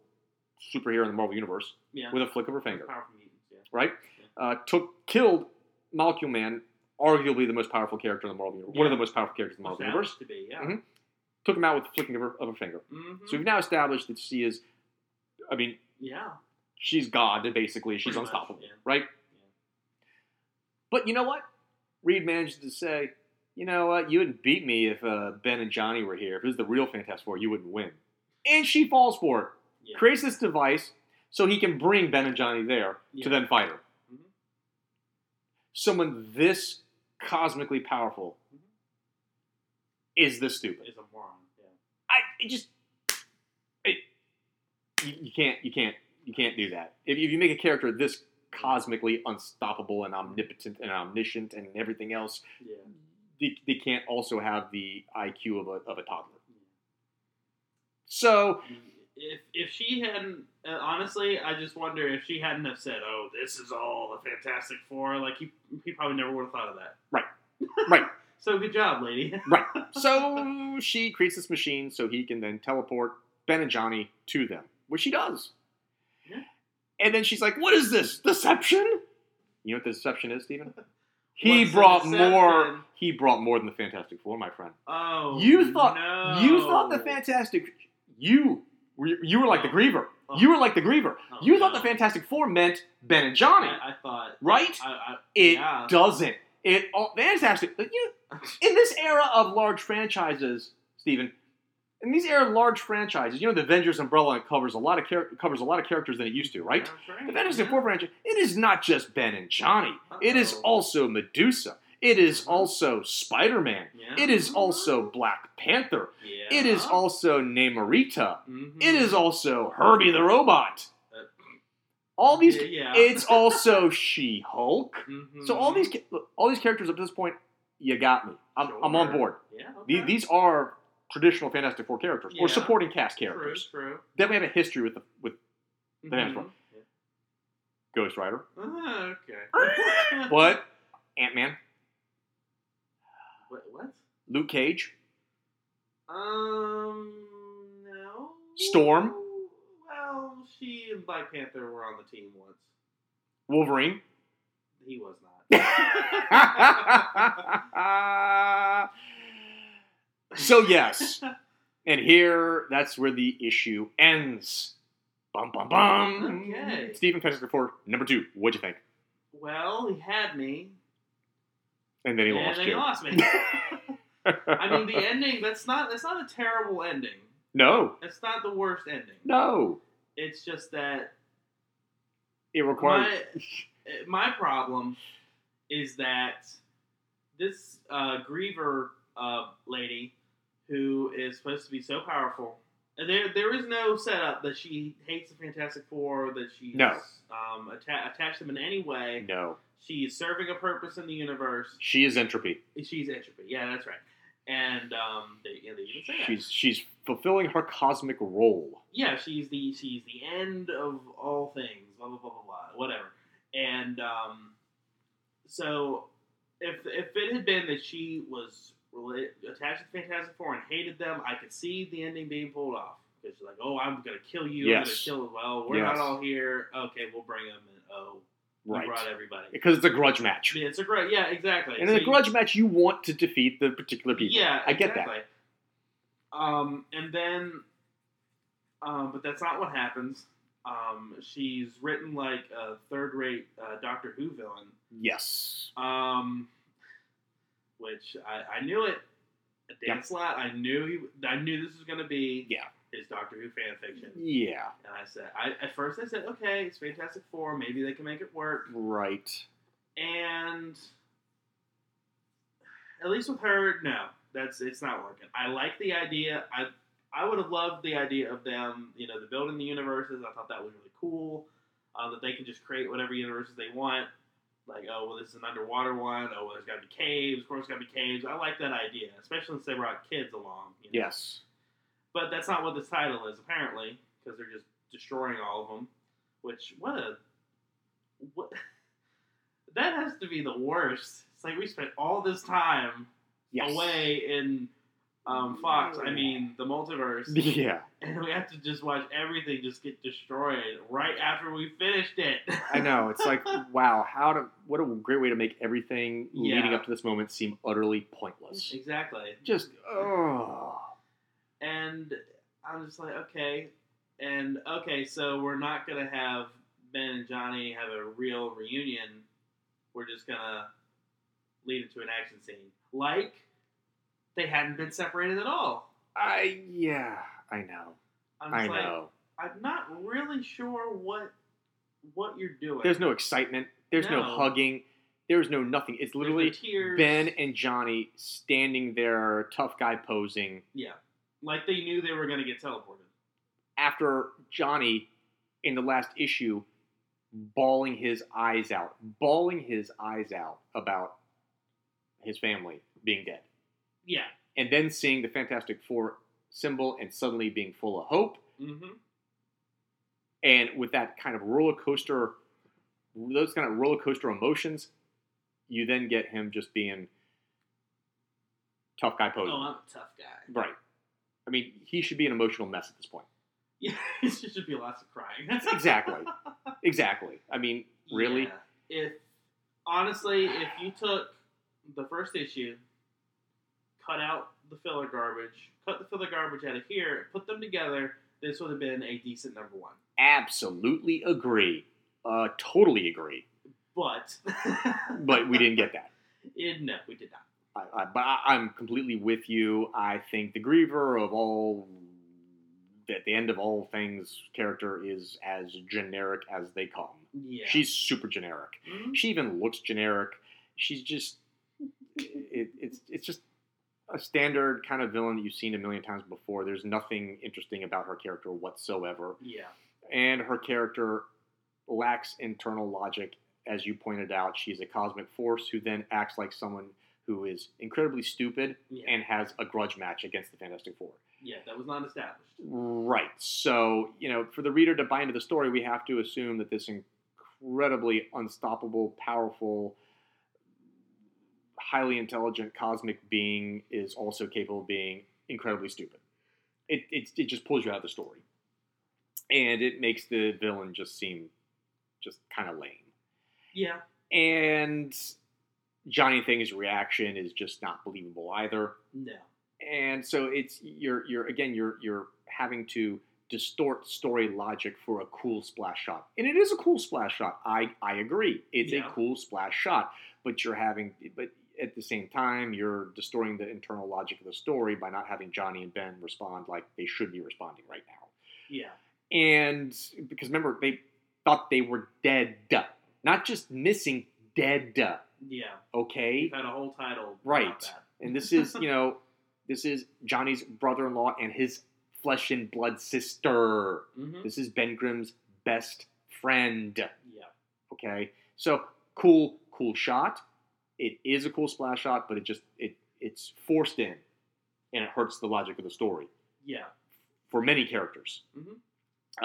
superhero in the Marvel universe, Yeah. with a flick of her finger. Powerful mutants. Yeah. Right? Uh, took killed Molecule Man, arguably the most powerful character in the Marvel universe. One of the most powerful characters in the Marvel universe. To be. Yeah. Mhm. Took him out with the flicking of her, of her finger. Mhm. So we've now established that she is, I mean, yeah. she's God, basically. She's Pretty much, unstoppable, yeah. right? But you know what? Reed managed to say, you know what? You wouldn't beat me if uh, Ben and Johnny were here. If it was the real Fantastic Four, you wouldn't win. And she falls for it. Yeah. Creates this device so he can bring Ben and Johnny there Yeah. to then fight her. Mhm. Someone this cosmically powerful Mhm. is this stupid. Is a moron. Yeah. I it just you, you can't you can't you can't do that. If, if you make a character this cosmically unstoppable and omnipotent and omniscient and everything else, Yeah. they, they can't also have the IQ of a, of a toddler. So If if she hadn't, uh, honestly, I just wonder if she hadn't have said, "Oh, this is all the Fantastic Four, like he he probably never would have thought of that. Right, right So good job, lady. right. So she creates this machine so he can then teleport Ben and Johnny to them, which she does. Yeah. And then she's like, "What is this deception?" You know what the deception is, Stephen? He What's brought more. He brought more than the Fantastic Four, my friend. Oh, You thought- no. You thought the Fantastic. You were you were like the Oh. Griever. Oh. You were like the Griever. Oh, you thought no. the Fantastic Four meant Ben and Johnny, I, I thought right? I, I, It yeah. doesn't. It all Fantastic. You in this era of large franchises, Stephen. In these are large franchises, you know the Avengers umbrella covers a lot of char- covers a lot of characters than it used to, right? That's right. The Fantastic yeah. Four franchise. It is not just Ben and Johnny. It is Uh-oh. also Medusa. It is Uh-huh. also Spider Man. Yeah. It is also Black Panther. Yeah. It is also Namorita. Mhm. It is also Herbie the Robot. Uh, All these. Yeah. It's also She Hulk. Mhm. So all these all these characters up to this point, you got me. I'm, I'm on board. Yeah. These, these are traditional Fantastic Four characters or supporting cast True. characters. True. we have a history with the, with Fantastic Four. Mhm. Ghost Rider, Ah, okay. but Ant Man, What? What? Luke Cage, Um. No. Storm? Well, she and Black Panther were on the team once. Wolverine. He was not. so yes, and here that's where the issue ends. Bum bum bum. Okay. Stephen Fantastic Four number two. What'd you think? well, he had me, And then he and lost then you. he lost me. I mean, the ending. That's not. That's not a terrible ending. no, It's not the worst ending. no. It's just that It requires. my my problem is that this uh, Griever uh, lady, who is supposed to be so powerful, and there there is no setup that she hates the Fantastic Four, that she's No. um, atta- attached them in any way. no, She's serving a purpose in the universe. she is entropy. She's entropy. Yeah, that's right. And um, they, yeah, they even say that. She's she's fulfilling her cosmic role. yeah, she's the she's the end of all things. Blah blah blah blah blah. Whatever. And um, so if if it had been that she was attached to the Fantastic Four and hated them, I could see the ending being pulled off. Because she's like, oh, I'm gonna kill you. I'm gonna Yes. kill. Well, we're Yes. not all here. Okay, we'll bring them. And oh, we Right. brought everybody. Because it's a grudge match. Yeah, it's a great. Yeah, exactly. And So in a you- grudge match, you want to defeat the particular people. Yeah, I get exactly. Um, and then Um, but that's not what happens. Um, she's written like a third-rate uh, Doctor Who villain, Yes. um, which I, I knew it. Dan Yep. Slott, I knew he, I knew this was going to be Yeah. his Doctor Who fan fiction. Yeah. And I said, I at first I said, okay, it's Fantastic Four, maybe they can make it work. Right. And at least with her, no, that's it's not working. I like the idea. I I would have loved the idea of them, you know, the building the universes. I thought that was really cool. Uh, that they can just create whatever universes they want. Like, oh well, this is an underwater one. Oh well, there's got to be caves. Of course, there's got to be caves. I like that idea, especially since they brought kids along. You know? Yes. But that's not what this title is, apparently, because they're just destroying all of them. Which what a what that has to be the worst. It's like we spent all this time Yes. away in um, Fox. I mean, the multiverse, Yeah. And we have to just watch everything just get destroyed right after we finished it. I know. It's like, wow, how to what a great way to make everything leading up to this moment seem utterly pointless. exactly. Just oh. And I'm just like, okay, and okay, so we're not gonna have Ben and Johnny have a real reunion. We're just gonna lead into an action scene, like they hadn't been separated at all. I yeah, I know. I'm I like, know. I'm not really sure what what you're doing. There's no excitement. There's no, No. hugging. There's no nothing. It's There's no literally. Ben and Johnny standing there, tough guy posing. Yeah, like they knew they were gonna get teleported. After Johnny, in the last issue, bawling his eyes out, bawling his eyes out about his family being dead. Yeah. and then seeing the Fantastic Four symbol and suddenly being full of hope, Mm-hmm. and with that kind of roller coaster, those kind of roller coaster emotions, you then get him just being tough guy posing. Oh, I'm a tough guy. right. I mean, he should be an emotional mess at this point. Yeah, it should be lots of crying. That's Exactly. Exactly. I mean, really? Yeah. If honestly, if you took the first issue, cut out the filler garbage, cut the filler garbage out of here, put them together, this would have been a decent number one. Absolutely agree. Uh, totally agree. But But we didn't get that. It, no, we did not. I, I, but I, I'm completely with you. I think the Griever of all, at the end of all things, character is as generic as they come. Yeah. She's super generic. Mhm. She even looks generic. She's just, it, it's it's just a standard kind of villain that you've seen a million times before. There's nothing interesting about her character whatsoever, yeah. and her character lacks internal logic. As you pointed out, she's a cosmic force who then acts like someone who is incredibly stupid Yeah. and has a grudge match against the Fantastic Four. yeah, that was not established. Right. So, you know, for the reader to buy into the story, we have to assume that this incredibly unstoppable, powerful, highly intelligent cosmic being is also capable of being incredibly stupid. It, it, it just pulls you out of the story. And it makes the villain just seem just kind of lame. Yeah. And Johnny Thing's reaction is just not believable either No. and so it's you're you're again you're you're having to distort story logic for a cool splash shot and it is a cool splash shot i i agree it's Yeah. a cool splash shot but you're having but at the same time you're distorting the internal logic of the story by not having johnny and ben respond like they should be responding right now Yeah. and because remember they thought they were dead not just missing dead Yeah. okay We've had a whole title. Right. About that. and this is you know this is johnny's brother-in-law and his flesh and blood sister Mhm. this is ben grimm's best friend Yeah. okay so cool cool shot it is a cool splash shot but it just it it's forced in and it hurts the logic of the story. Yeah. for many characters. Mhm.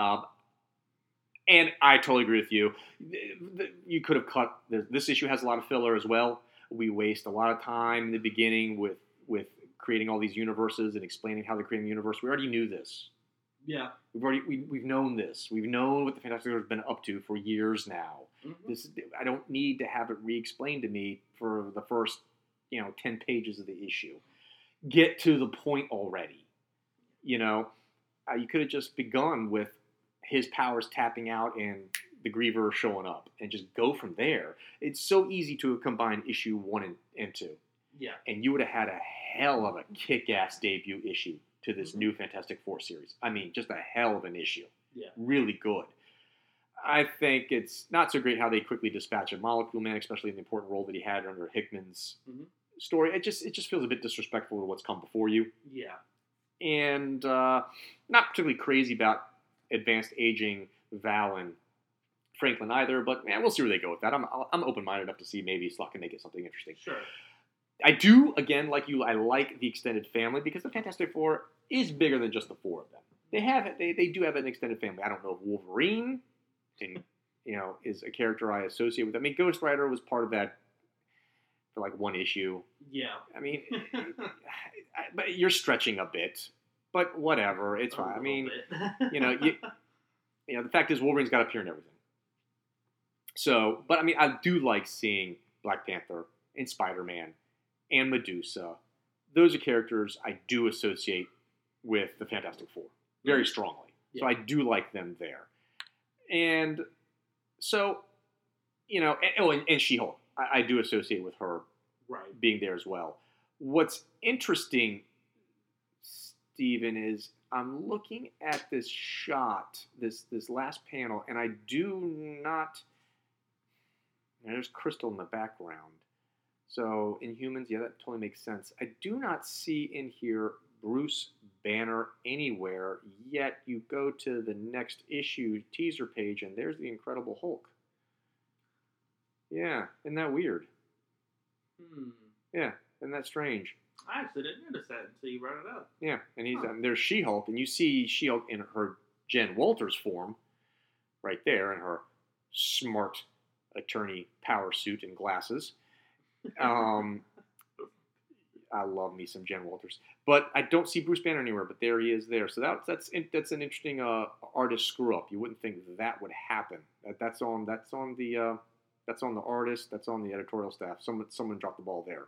um, and i totally agree with you. You could have cut this issue has a lot of filler as well. We waste a lot of time in the beginning with with creating all these universes and explaining how they're creating the universe. We already knew this. Yeah. we've already we, we've known this. We've known what the fantastic four has been up to for years now Mhm. this i don't need to have it re-explained to me for the first you know 10 pages of the issue get to the point already you know uh, you could have just begun with his powers tapping out and the Griever showing up, and just go from there. It's so easy to combine issue one and, and two, Yeah. and you would have had a hell of a kick-ass debut issue to this Mhm. new Fantastic Four series. I mean, just a hell of an issue. Yeah. Really good. I think it's not so great how they quickly dispatch a Molecule Man, especially in the important role that he had under Hickman's Mhm. story. It just it just feels a bit disrespectful to what's come before you Yeah. and uh, not particularly crazy about advanced aging Val and Franklin either. But man, we'll see where they go with that. I'm I'm open minded enough to see maybe Slott can make it something interesting. Sure. I do again like you. I like the extended family because the Fantastic Four is bigger than just the four of them. They have they they do have an extended family. I don't know if Wolverine, and you know, is a character I associate with. I mean, Ghost Rider was part of that for like one issue. Yeah. I mean, but you're stretching a bit. But whatever, it's fine. I mean, you know, you, you know, the fact is Wolverine's got to appear in everything. So, but I mean, I do like seeing Black Panther and Spider Man and Medusa. Those are characters I do associate with the Fantastic Four very strongly. So I do like them there. And so, you know, and, oh, and, and She Hulk, I, I do associate with her right. being there as well. What's interesting, Stephen, is I'm looking at this shot, this this last panel, and I do not. There's Crystal in the background. So Inhumans, yeah, that totally makes sense. I do not see in here Bruce Banner anywhere. Yet you go to the next issue teaser page, and there's the Incredible Hulk. Yeah, isn't that weird? Hmm. Yeah, isn't that strange? I actually didn't notice that until you brought it up. Yeah, and he's Huh. and there's She-Hulk, and you see She-Hulk in her Jen Walters form, right there in her smart attorney power suit and glasses. Um, I love me some Jen Walters, but I don't see Bruce Banner anywhere. But there he is there. So that's that's that's an interesting uh, artist screw up. You wouldn't think that would happen. That, that's on that's on the uh, that's on the artist. That's on the editorial staff. Someone someone dropped the ball there,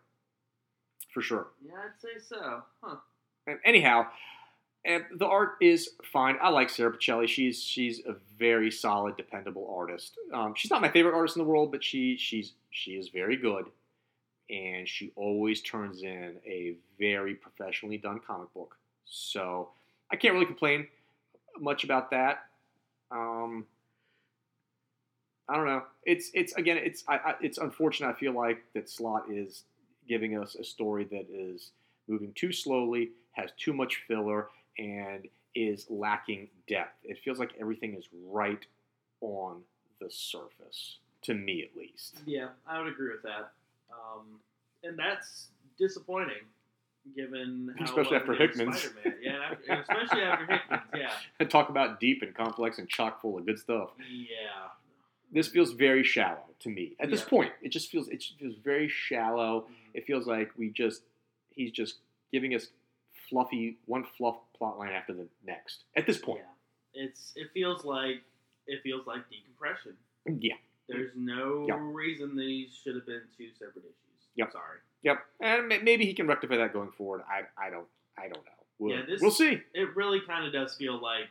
for sure. Yeah, I'd say so. Huh. And anyhow, and the art is fine. I like Sara Pichelli. She's she's a very solid, dependable artist. Um, she's not my favorite artist in the world, but she she's she is very good, and she always turns in a very professionally done comic book. So I can't really complain much about that. Um, I don't know. It's it's again it's I, I, it's unfortunate. I feel like that Slott is giving us a story that is moving too slowly, has too much filler, and is lacking depth. It feels like everything is right on the surface, to me at least. Yeah, I would agree with that. Um, and that's disappointing, given how Especially after Hickman's. Spider-Man. Yeah, after, especially after Hickman's. Yeah, And talk about deep and complex and chock full of good stuff. yeah, This feels very shallow to me. At this Yeah. point, it just feels it feels very shallow. Mhm. It feels like we just he's just giving us fluffy one fluff plot line after the next. At this point, Yeah. It's it feels like it feels like decompression. yeah. There's no Yep. reason these should have been two separate issues. Yep. Sorry. Yep, and maybe he can rectify that going forward. I, I don't I don't know. We'll, Yeah, this- we'll see. It really kind of does feel like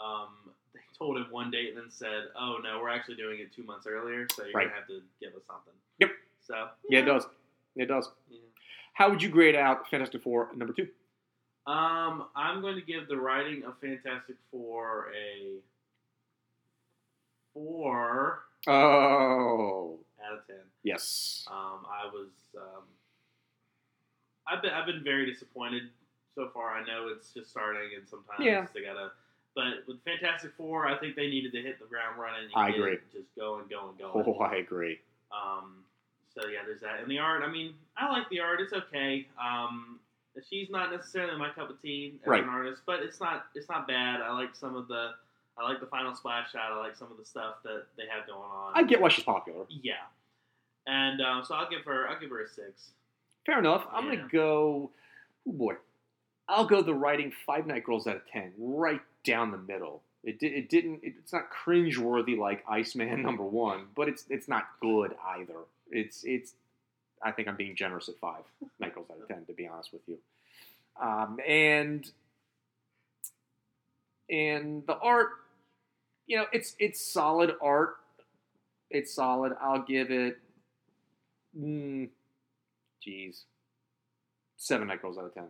um, they told him one date and then said, "Oh no, we're actually doing it two months earlier, so you're Right. gonna have to give us something." Yep. So Yeah, it does. It does. Yeah. How would you grade out Fantastic Four number two? Um, I'm going to give the writing of Fantastic Four a four Oh, out of ten. yes. Um, I was, um, I've been, I've been very disappointed so far. I know it's just starting, and sometimes Yeah. they gotta. But with Fantastic Four, I think they needed to hit the ground running. and I agree. Just going, going, going. Oh, I agree. Um, so yeah, there's that. And the art, I mean, I like the art. It's okay. Um, she's not necessarily my cup of tea as Right. an artist, but it's not it's not bad. I like some of the I like the final splash shot. I like some of the stuff that they have going on. I get why she's popular. Yeah, and um, so I'll give her I'll give her a six. Fair enough. I'm Yeah. gonna go. Oh boy, I'll go the writing Five Night Girls out of ten, right down the middle. It, di- it didn't. It, it's not cringeworthy like Iceman number one, but it's it's not good either. It's it's. I think I'm being generous at five Night Girls out of ten, to be honest with you. Um, and and the art, you know, it's it's solid art. It's solid. I'll give it, mm, geez, seven night girls out of ten.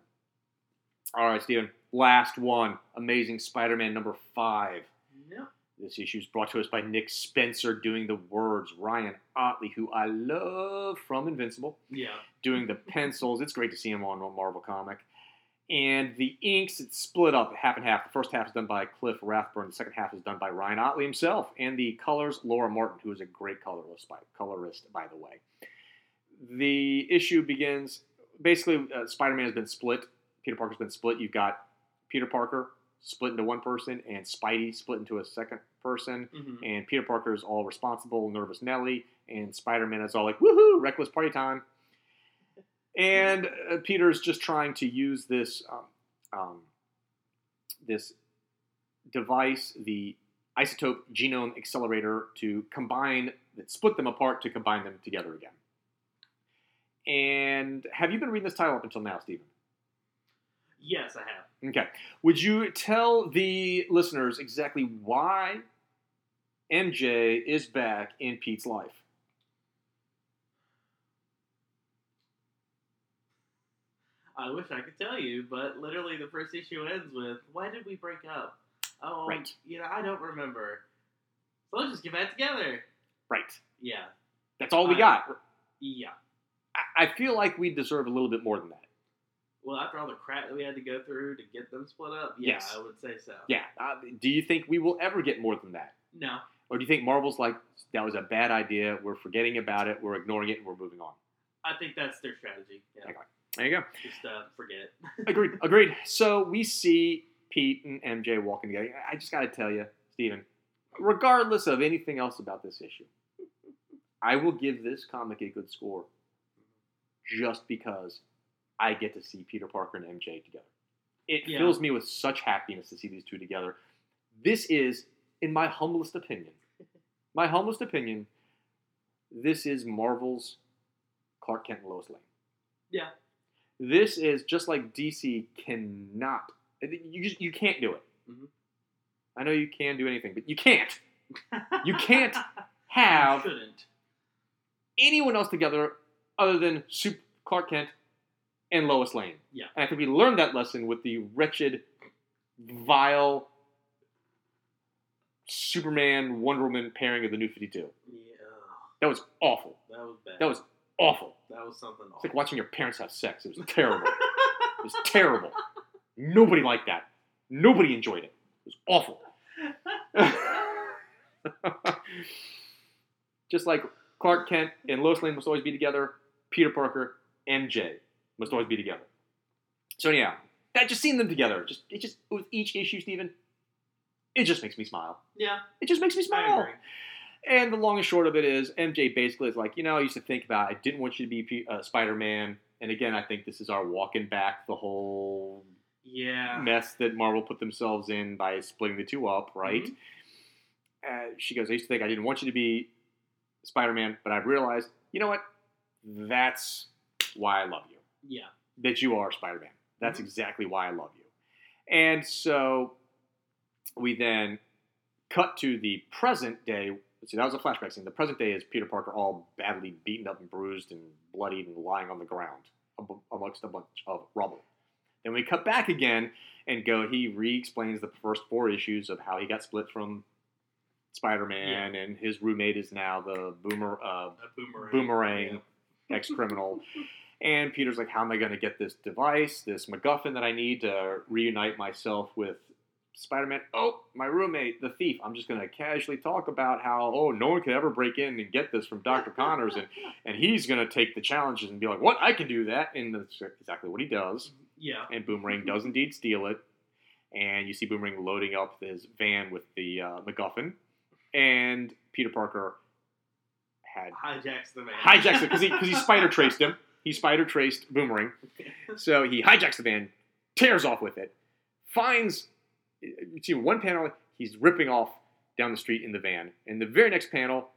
All right, Steven. Last one. Amazing Spider-Man number five. Yep. This issue is brought to us by Nick Spencer doing the words. Ryan Ottley, who I love from Invincible, Yeah. doing the pencils. It's great to see him on a Marvel comic. And the inks, it's split up half and half. The first half is done by Cliff Rathburn. The second half is done by Ryan Otley himself. And the colors, Laura Martin, who is a great colorist, by, colorist, by the way. The issue begins basically, uh, Spider Man has been split. Peter Parker's been split. You've got Peter Parker split into one person, and Spidey split into a second person hmm and Peter Parker is all responsible, nervous Nelly, and Spider Man is all like, woohoo, reckless party time. And uh, Peter's just trying to use this um, um, this device, the isotope genome accelerator, to combine, split them apart to combine them together again. And have you been reading this title up until now, Steven? Yes, I have. Okay. Would you tell the listeners exactly why MJ is back in Pete's life? I wish I could tell you, but literally the first issue ends with, "Why did we break up?" Oh, Right. You know, I don't remember. So let's just get back together. Right. Yeah. That's all we I- got. Yeah. I- I feel like we deserve a little bit more than that. Well, after all the crap that we had to go through to get them split up, yeah, Yes. I would say so. Yeah. Uh, do you think we will ever get more than that? No. Or do you think Marvel's like, that was a bad idea, we're forgetting about it, we're ignoring it, and we're moving on? I think that's their strategy. Yeah. Okay. There you go. Just uh, forget it. Agreed. Agreed. So we see Pete and MJ walking together. I just got to tell you, Steven, regardless of anything else about this issue, I will give this comic a good score just because I get to see Peter Parker and MJ together. It Yeah. fills me with such happiness to see these two together. This is, in my humblest opinion, my humblest opinion, this is Marvel's Clark Kent and Lois Lane. Yeah. This is just like DC cannot. You just you can't do it. Mhm. I know you can do anything, but you can't. You can't have Shouldn't. anyone else together other than Sup- Clark Kent and Lois Lane. Yeah. And I think we learned that lesson with the wretched, vile Superman Wonder Woman pairing of the New Fifty Two. Yeah. That was awful. That was bad. That was awful. that was something. Awful. It's like watching your parents have sex. It was terrible. It was terrible. Nobody liked that. Nobody enjoyed it. It was awful. Just like Clark Kent and Lois Lane must always be together, Peter Parker, MJ must always be together. So yeah, that just seeing them together, just it just with each issue, Steven, it just makes me smile. yeah, It just makes me smile. And the long and short of it is, MJ basically is like, you know, I used to think about, I didn't want you to be P- uh, Spider-Man, and again, I think this is our walking back the whole Yeah. mess that Marvel put themselves in by splitting the two up, right? Mm-hmm. Uh, she goes, I used to think I didn't want you to be Spider-Man, but I've realized, you know what? That's why I love you. Yeah. That you are Spider-Man. That's Mhm. exactly why I love you. And so we then cut to the present day. See, that was a flashback scene. The present day is Peter Parker all badly beaten up and bruised and bloodied and lying on the ground am- amongst a bunch of rubble. Then we cut back again and go. He re-explains the first four issues of how he got split from Spider-Man, and his roommate is now the Boomer uh, boomerang. Boomerang. ex-criminal. And Peter's like, "How am I going to get this device, this MacGuffin that I need to reunite myself with Spider-Man?" Oh, my roommate, the thief. I'm just going to casually talk about how, oh, no one could ever break in and get this from Doctor Connors, and and he's going to take the challenges and be like, "What? I can do that!" And that's exactly what he does. Yeah. And Boomerang does indeed steal it. And you see Boomerang loading up his van with the uh, MacGuffin, and Peter Parker had Hijacks the van. hijacks it because he because he spider traced him. He spider traced Boomerang, so he hijacks the van, tears off with it, finds. You see one panel, he's ripping off down the street in the van. In the very next panel,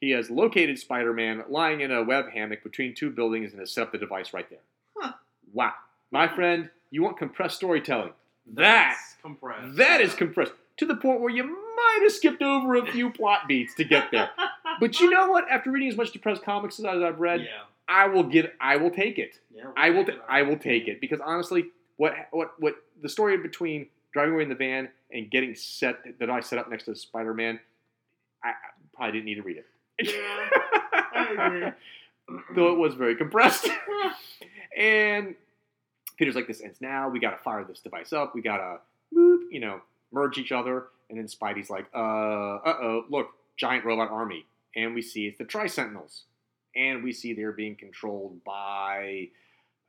he has located Spider-Man lying in a web hammock between two buildings and has set up the device right there. Huh. Wow, my friend, you want compressed storytelling? That That's compressed. that is compressed to the point where you might have skipped over a few plot beats to get there. But you know what? After reading as much depressed comics as I've read, yeah. I will get I will take it. Yeah, we'll I will take it. I will take it because honestly, what what what the story between driving away in the van and getting set that I set up next to Spider Man, I, I probably didn't need to read it. Yeah, I agree. Though it was very compressed. and Peter's like, "This ends now. We got to fire this device up. We got to, you know, merge each other." And then Spidey's like, "Uh, uh oh, look, giant robot army." And we see it's the Tri Sentinels, and we see they're being controlled by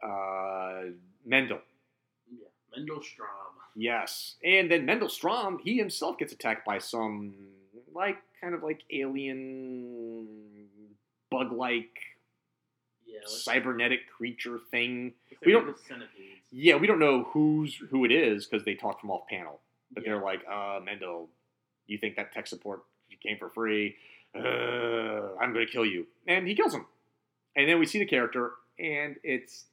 uh, Mendel. Yeah, Mendel Stromm. Yes, and then Mendel Stromm, he himself gets attacked by some like kind of like alien bug-like Yeah, cybernetic creature thing. we don't-. Yeah, we don't know who's who it is because they talk from off panel, but Yeah. they're like, "Uh, Mendel, you think that tech support came for free? Uh, I'm going to kill you," and he kills him. And then we see the character, and it's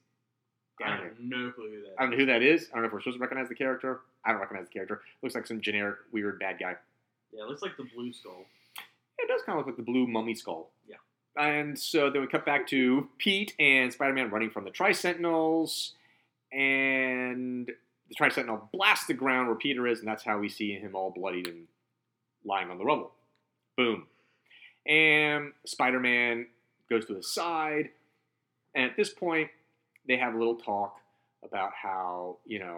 I I don't know. have no clue who that. I don't know who that is. I don't know if we're supposed to recognize the character. I don't recognize the character. Looks like some generic weird bad guy. Yeah, it looks like the blue skull. It does kind of look like the blue mummy skull. Yeah. And so then we cut back to Pete and Spider Man running from the Tri Sentinels, and the Tri Sentinel blasts the ground where Peter is, and that's how we see him all bloodied and lying on the rubble. Boom. And Spider Man goes to his side, and at this point, they have a little talk about how, you know,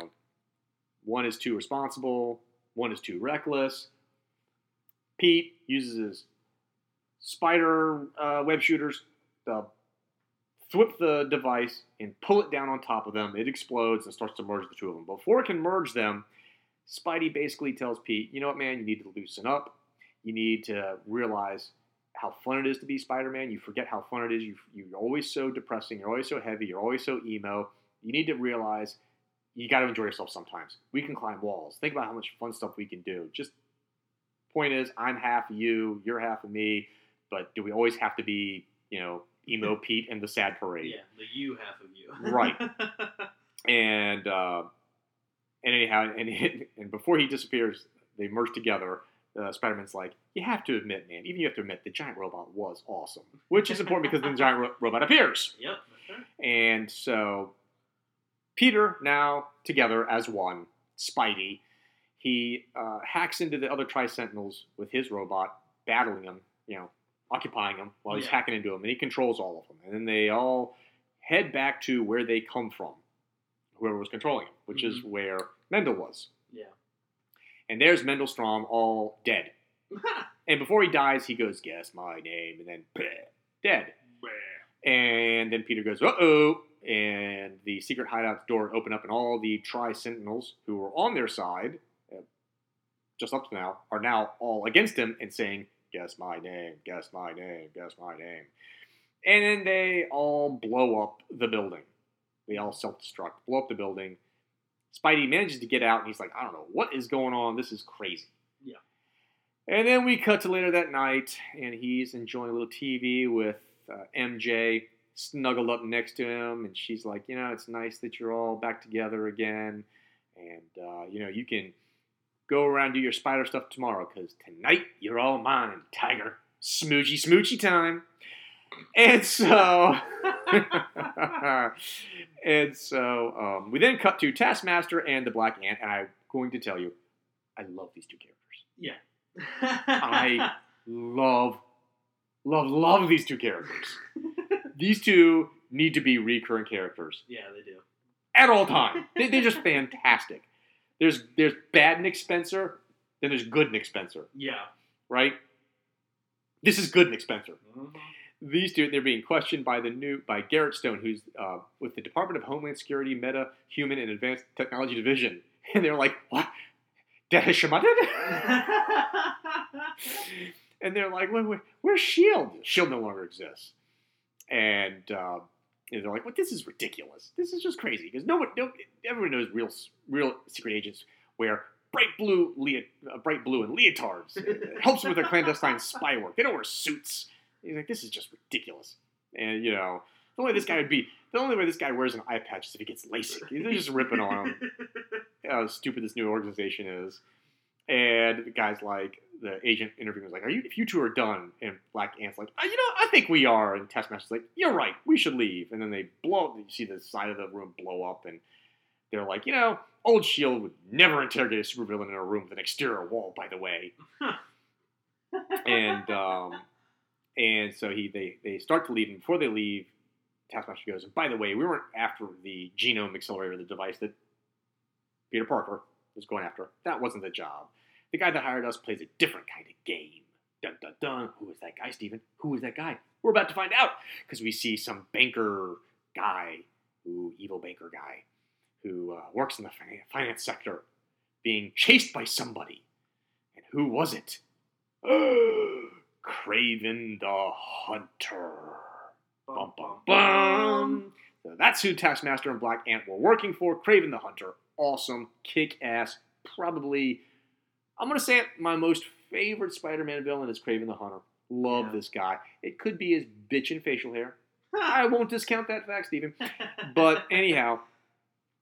one is too responsible, one is too reckless. Pete uses his spider uh, web shooters to flip the device and pull it down on top of them. It explodes and starts to merge the two of them. Before it can merge them, Spidey basically tells Pete, you know what, man, you need to loosen up. You need to realize how fun it is to be Spider-Man. You forget how fun it is. You, you're always so depressing. You're always so heavy. You're always so emo. You need to realize you got to enjoy yourself sometimes. We can climb walls. Think about how much fun stuff we can do. Just point is, I'm half of you, you're half of me. But do we always have to be, you know, emo Pete and the sad parade? Yeah, the you half of you. Right. And uh, and anyhow, and and before he disappears, they merge together. Uh, Spider-Man's like, you have to admit, man, even you have to admit, the giant robot was awesome, which is important because then the giant ro- robot appears. yep. And so Peter, now together as one, Spidey, he uh, hacks into the other Tri Sentinels with his robot, battling them, you know, occupying them while he's Yeah. hacking into them, and he controls all of them. And then they all head back to where they come from, whoever was controlling them, which is where Mendel was. And there's Mendel Stromm all dead. And before he dies, he goes, Guess my name, and then bleh, dead. And then Peter goes, uh oh. And the secret hideout door open up, and all the Tri Sentinels who were on their side, uh, just up to now, are now all against him and saying, Guess my name, guess my name, guess my name. And then they all blow up the building. They all self destruct, blow up the building. Spidey manages to get out, and he's like, I don't know, what is going on? This is crazy. Yeah. And then we cut to later that night, and he's enjoying a little TV with uh, MJ snuggled up next to him, and she's like, you know, it's nice that you're all back together again, and uh, you know, you can go around and do your spider stuff tomorrow because tonight you're all mine, Tiger. Smoochy, smoochy time. And so, and so um, we then cut to Taskmaster and the Black Ant, and I'm going to tell you, I love these two characters. Yeah, I love, love, love these two characters. these two need to be recurring characters yeah, they do. at all time. They, they're just fantastic. There's there's bad Nick Spencer, then there's good Nick Spencer, Yeah. right? This is good Nick Spencer. Mhm. These two they're being questioned by the new by Garrett Stone, who's uh, with the Department of Homeland Security Meta Human and Advanced Technology Division, and they're like, "What? Dehishamated?" and they're like, where, where, "Where's Shield? Shield no longer exists." And, uh, and they're like, "What? This is ridiculous. This is just crazy because no one, no, everyone knows real, real secret agents wear bright blue, uh, bright blue and leotards. It helps them with their clandestine spy work. They don't wear suits." He's like, "This is just ridiculous." And you know, the only way this guy would be, the only way this guy wears an eye patch is if he gets LASIK. They're just ripping on him. how stupid this new organization is. And the guy's like, the agent interviewing was like, "Are you? If you two are done?" And Black Ant's like, "Uh, "You know, I think we are." And Taskmaster's like, "You're right. We should leave." And then they blow. You see the side of the room blow up, and they're like, "You know, old Shield would never interrogate a supervillain in a room with an exterior wall." By the way, and um, and so he they they start to leave, and before they leave, Taskmaster goes, "And by the way, we weren't after the genome accelerator, the device that Peter Parker was going after. That wasn't the job. The guy that hired us plays a different kind of game. Dun dun dun. Who is that guy, Steven? Who is that guy? We're about to find out because we see some banker guy, who evil banker guy, who uh, works in the finance sector, being chased by somebody. And who was it? Kraven the Hunter. Bum, bum, bum. So that's who Taskmaster and Black Ant were working for. Kraven the Hunter. Awesome, kick ass. Probably, I'm going to say it, my most favorite Spider Man villain is Kraven the Hunter. Love Yeah. this guy. It could be his bitchin' facial hair. I won't discount that fact, Steven. But anyhow,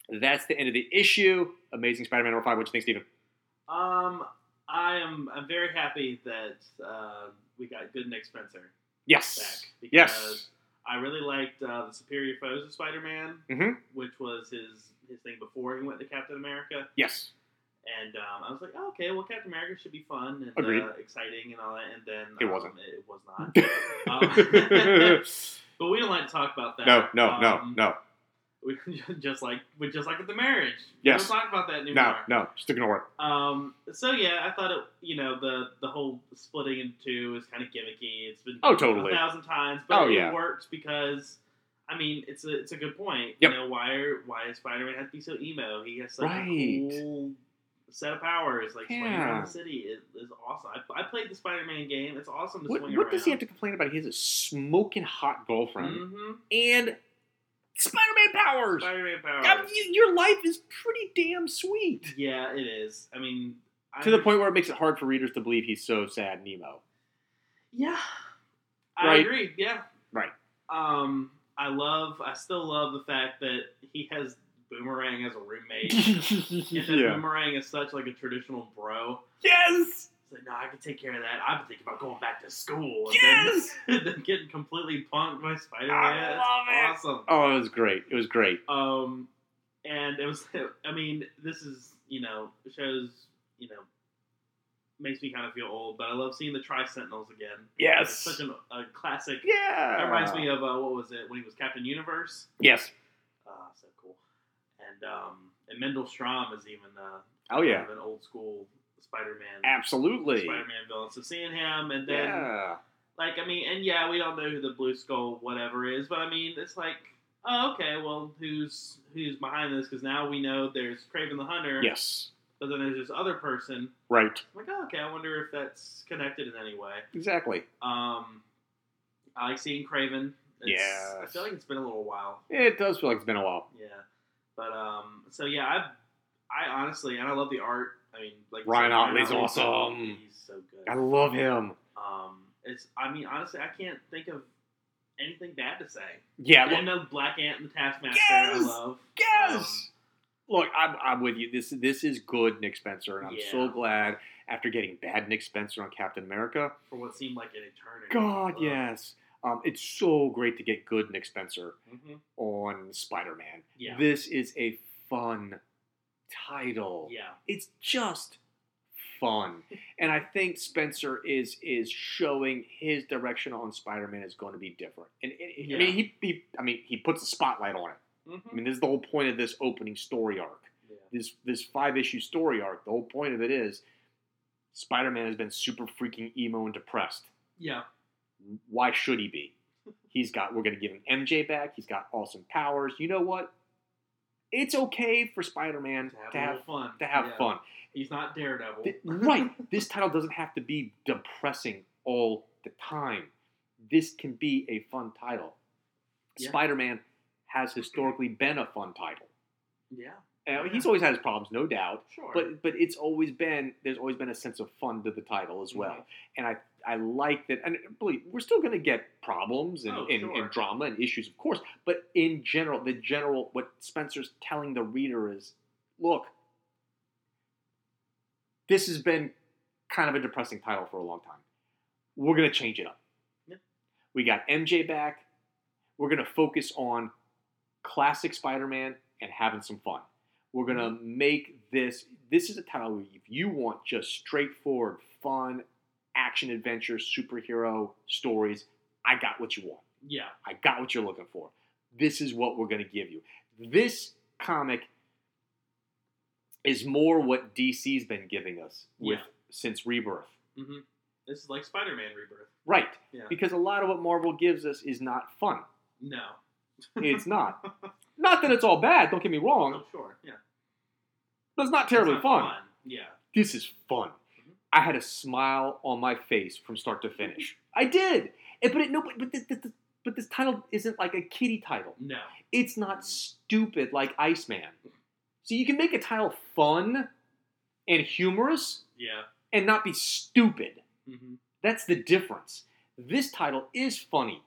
that's the end of the issue. Amazing Spider Man number five. What do you think, Steven? um, I am. I'm very happy that uh, we got good Nick Spencer back Yes. because Yes. I really liked uh, the Superior Foes of Spider-Man, Mhm. which was his his thing before he went to Captain America. Yes. And um, I was like, oh, okay, well, Captain America should be fun and uh, exciting and all that. And then It um, wasn't. It was not. Um, but we don't like to talk about that. no, no, no, Um, no, We just like we just like with the marriage. Yes. We don't talk about that anymore. no, no. Just ignore it. Um. So yeah, I thought it. You know, the the whole splitting in two is kind of gimmicky. It's been Oh, totally. a thousand times, but Oh, it yeah. works because. I mean, it's a it's a good point. Yep. You know, why are, why does Spider Man have to be so emo? He has such Right. a cool set of powers, like swinging around the city. It is awesome. I, I played the Spider Man game. It's awesome to What, swing what around. does he have to complain about? He has a smoking hot girlfriend hmm and Spider-Man powers. Spider Man powers. God, you- your life is pretty damn sweet. Yeah, it is. I mean, To the point where it makes it hard for readers to believe he's so sad Nemo. emo. Yeah, I agree. Yeah, Right. Um, I love. I still love the fact that he has Boomerang as a roommate. and yeah. Boomerang is such like a traditional bro. Yes. It's like, no, I can take care of that. I've been thinking about going back to school. And Yes. Then, and then getting completely punked by Spider Man. I Man. love it. Awesome. Oh, it was great. It was great. Um, and it was. I mean, this is you know shows you know makes me kind of feel old, but I love seeing the Tri Sentinels again. Yes. It's such an, a classic. Yeah. That reminds me of uh, what was it when he was Captain Universe? Yes. Uh, so cool. And um, and Mendel Stromm is even uh, Oh yeah. of an old school Spider-Man. Absolutely. Spider-Man villain. So seeing him, and then Yeah. like I mean, and yeah, we don't know who the Blue Skull whatever is, but I mean, it's like, oh, okay, well, who's who's behind this? Because now we know there's Kraven the Hunter. Yes. But then there's this other person. Right. I'm like, oh, okay, I wonder if that's connected in any way. Exactly. Um, I like seeing Kraven. Yeah. I feel like it's been a little while. It does feel like it's been a while. Yeah, but um, so yeah, I, I honestly, and I love the art. I mean, like Ryan Ottley's awesome. He's so good. I love him. Um, it's. I mean, honestly, I can't think of anything bad to say. Yeah. Look, the Black Ant and the Taskmaster, Yes! I love. yes. look, I'm, I'm with you. This this is good, Nick Spencer, and I'm so glad after getting bad Nick Spencer on Captain America. For what seemed like an eternity. God, yes. Um, it's so great to get good Nick Spencer Mhm. on Spider-Man. Yeah. This is a fun title. Yeah. It's just fun, and I think Spencer is is showing his direction on Spider-Man is going to be different. And, and- I Yeah. mean, he, he I mean he puts a spotlight on it. Mhm. I mean, this is the whole point of this opening story arc. Yeah. This this five issue story arc. The whole point of it is Spider-Man has been super freaking emo and depressed. Yeah. Why should he be? He's got. We're going to give him MJ back. He's got awesome powers. You know what? It's okay for Spider-Man To have to have fun. to have Yeah. fun. He's not Daredevil. Th- right. This title doesn't have to be depressing all the time. This can be a fun title. Yeah. Spider-Man has historically been a fun title. yeah. Yeah. He's always had his problems, no doubt. Sure. But but it's always been there's always been a sense of fun to the title as well, Mhm. and I I like that. And believe we're still going to get problems and, Oh, and, sure. and drama and issues, of course. But in general, the general what Spencer's telling the reader is, look, this has been kind of a depressing title for a long time. We're gonna change it up. Yeah. We got MJ back. We're gonna focus on classic Spider-Man and having some fun. We're gonna make this. This is a title where if you want just straightforward, fun, action adventure, superhero stories, I got what you want. Yeah. I got what you're looking for. This is what we're going to give you. This comic is more what DC's been giving us with Yeah. since Rebirth. hmm This is like Spider-Man Rebirth. Right. Yeah. Because a lot of what Marvel gives us is not fun. No. It's not. not that it's all bad, don't get me wrong, Oh, sure. Yeah. but it's not terribly It's not fun. Yeah. This is fun. Mhm. I had a smile on my face from start to finish. I did. And- But it, no, but, but, this- this- but this title isn't like a kiddie title. No. it's not stupid like Iceman. So you can make a title fun and humorous Yeah. and not be stupid. hmm That's the difference. This title is funny.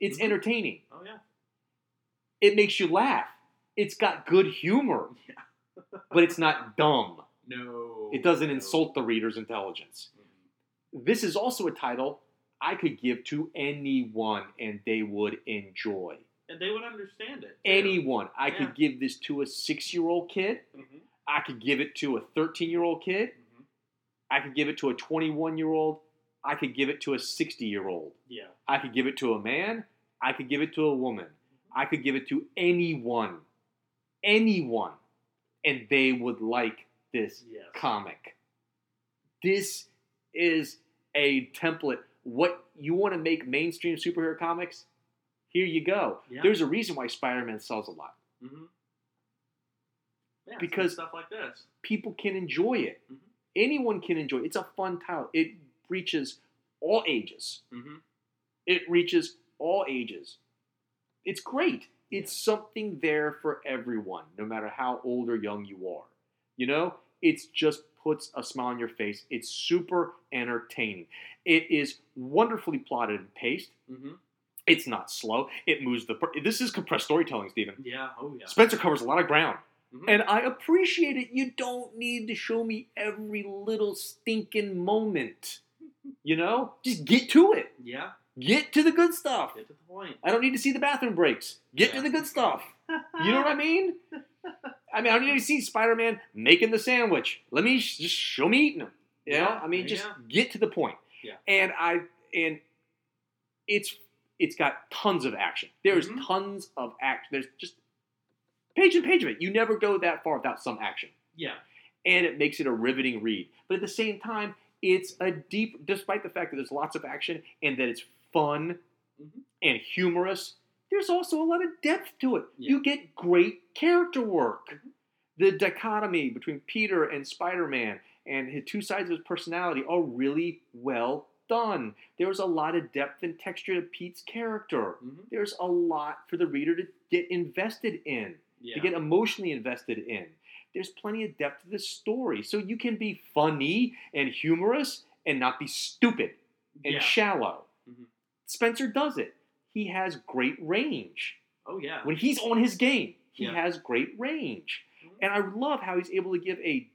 It's Mhm. entertaining. Oh yeah. It makes you laugh. It's got good humor, Yeah. but it's not dumb. No. It doesn't no. insult the reader's intelligence. Mhm. This is also a title I could give to anyone and they would enjoy. And they would understand it. Anyone. I Yeah. could give this to a six year old kid. Mhm. I could give it to a 13 year old kid. Mhm. I could give it to a 21 year old. I could give it to a 60 year old. Yeah. I could give it to a man. I could give it to a woman. I could give it to anyone. Anyone. And they would like this Yes. comic. This is a template. What you want to make mainstream superhero comics? Here you go. Yeah. There's a reason why Spider Man sells a lot. hmm Yeah. Because- stuff like this. people can enjoy it. Mhm. Anyone can enjoy it. It's a fun title. It reaches all ages. hmm It reaches all ages. It's great. It's something there for everyone, no matter how old or young you are. You know, it's just puts a smile on your face. It's super entertaining. It is wonderfully plotted and paced. hmm It's not slow. It moves the. Per- this is compressed storytelling, Steven. Yeah. Oh yeah. Spencer covers a lot of ground. Mhm. And I appreciate it. You don't need to show me every little stinking moment. You know? Just get to it. yeah. Get to the good stuff. Get to the point. I don't need to see the bathroom breaks. Get to the good stuff. You know what I mean? I mean, I don't need to see Spider Man making the sandwich. Let me sh- just show me eating them. You know? Yeah, I mean, just go. get to the point. Yeah. And I and it's it's got tons of action. There's Mhm. tons of action. There's just page and page of it. You never go that far without some action Yeah. and it makes it a riveting read. But at the same time, it's a deep, despite the fact that there's lots of action and that it's fun Mhm. and humorous, there's also a lot of depth to it. Yeah. You get great character work. Mhm. The dichotomy between Peter and Spider Man and his two sides of his personality are really well done. There's a lot of depth and texture to Pete's character. hmm There's a lot for the reader to get invested in Yeah. to get emotionally invested in. There's plenty of depth to the story, so you can be funny and humorous and not be stupid and yeah. shallow. Spencer does it. He has great range. Oh yeah. When he's on his game, he Yeah. has great range. Mhm. And I love how he's able to give a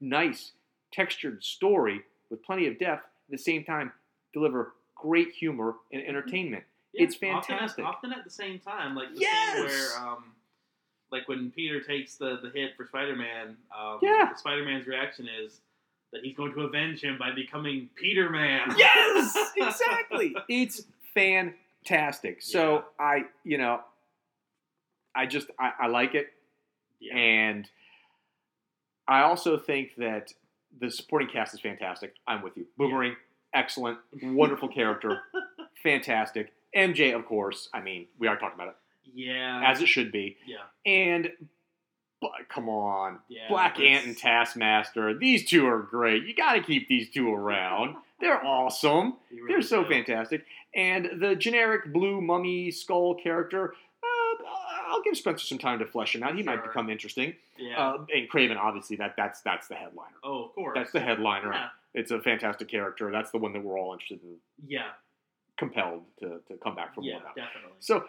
nice, textured story with plenty of depth, at the same time, deliver great humor and entertainment. Yeah, it's often at- fantastic. Often at, the same time, like the Yes! scene where, um, like when Peter takes the, the hit for Spider Man, um, Yeah. Spider Man's reaction is that he's going to avenge him by becoming Peter Man. Yes, exactly. it's fantastic. So I, you know, I just I, I like it, Yeah. and I also think that the supporting cast is fantastic. I'm with you. Boomerang, excellent, wonderful character, fantastic. MJ, of course. I mean, we are talking about it yeah. as it should be, yeah. and. But come on, Yeah. Black Ant and Taskmaster. These two are great. You got to keep these two around. They're awesome. you They're so fantastic. And the generic blue mummy skull character, uh, I'll give Spencer some time to flesh him out. He might become interesting. Yeah. Uh, and Kraven, obviously, that that's that's the headliner. oh, of course. That's the headliner. Yeah. It's a fantastic character. That's the one that we're all interested in, Yeah. compelled to, to come back for Yeah. more about. Definitely. So,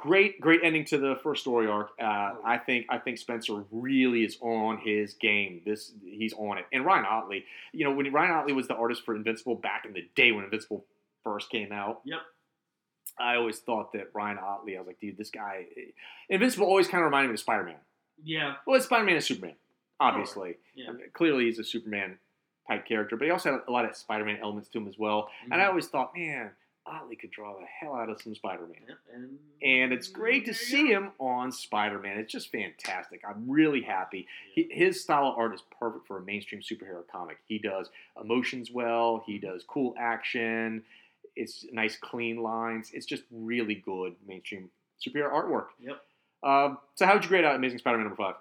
great, great ending to the first story arc. Uh, I think I think Spencer really is on his game. This he's on it. And Ryan Ottley, you know, when Ryan Ottley was the artist for Invincible back in the day when Invincible first came out. Yep. I always thought that Ryan Ottley. I was like, dude, this guy. Invincible always kind of reminded me of Spider Man. Yeah. Well, it's Spider Man and Superman, obviously. Yeah. I mean, clearly, he's a Superman type character, but he also had a lot of Spider Man elements to him as well. And I Mhm. always thought, man, Ottley could draw the hell out of some Spider Man. Yep, and, And it's great to see go. him on Spider Man. It's just fantastic. I'm really happy. Yeah. He, his style of art is perfect for a mainstream superhero comic. He does emotions well, he does cool action, it's nice, clean lines. It's just really good mainstream superhero artwork. Yep. Um, so, how would you grade out Amazing Spider Man number five?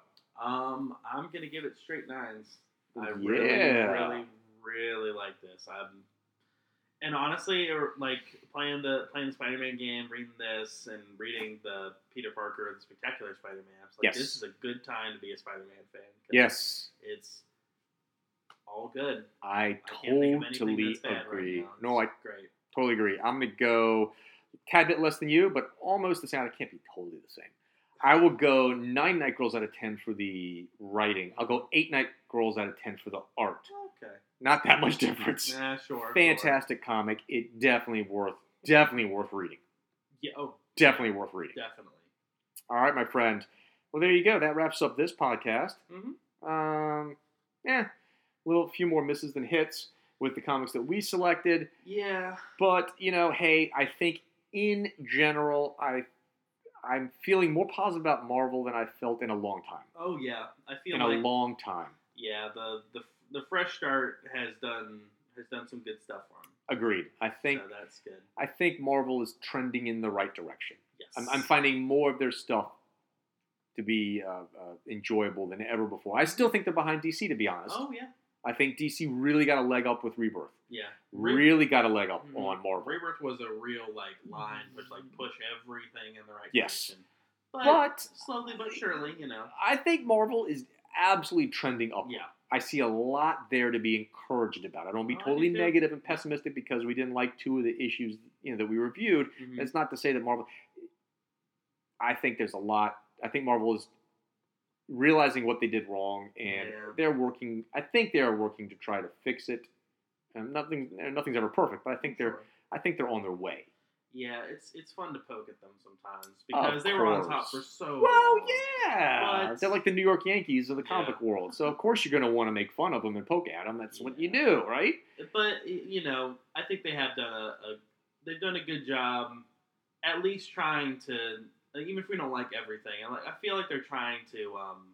Um, I'm gonna give it straight nines. I Yeah. really, really, really like this. I'm, and honestly, or like playing the playing the Spider-Man game, reading this, and reading the Peter Parker the Spectacular Spider-Man. Like Yes. this is a good time to be a Spider-Man fan. Yes. it's all good. I I can't think of anything totally agree. right no, I great. totally agree. I'm gonna go a tad bit less than you, but almost the same. I can't be totally the same. I will go nine night girls out of ten for the writing. I'll go eight night girls out of ten for the art. Okay. Not that much difference. Nah, sure. sure. Fantastic comic. It definitely worth definitely worth reading. Yeah. Oh, Definitely worth reading. definitely. All right, my friend. Well, there you go. That wraps up this podcast. hmm Um, yeah, a little few more misses than hits with the comics that we selected. Yeah. But you know, hey, I think in general, I I'm feeling more positive about Marvel than I felt in a long time. Oh yeah. I feel In like a long time. yeah the the the fresh start has done has done some good stuff for him. Agreed. I think so that's good. I think Marvel is trending in the right direction. Yes. I'm, I'm finding more of their stuff to be uh, uh, enjoyable than ever before. I still think they're behind DC, to be honest. Oh yeah. I think DC really got a leg up with Rebirth. Yeah. Re- Really got a leg up Mhm. on Marvel. Rebirth was a real like line which like push everything in the right Yes. direction. But, But slowly but surely, you know. I think Marvel is absolutely trending up. Yeah. I see a lot there to be encouraged about. I don't want to be Oh, totally negative and pessimistic because we didn't like two of the issues you know that we reviewed. Mhm. It's not to say that Marvel. I think there's a lot. I think Marvel is realizing what they did wrong, and Yeah. they're working. I think they are working to try to fix it. And nothing, nothing's ever perfect, but I think they're. I think they're on their way. Yeah, it's it's fun to poke at them sometimes because Of they were on top for so Well, long. yeah, But- they're like the New York Yankees of the Yeah. comic world. So of course you're going to want to make fun of them and poke at them. That's what you do, right? But you know, I think they have done a, a they've done a good job, at least trying to. Like, even if we don't like everything, I like I feel like they're trying to um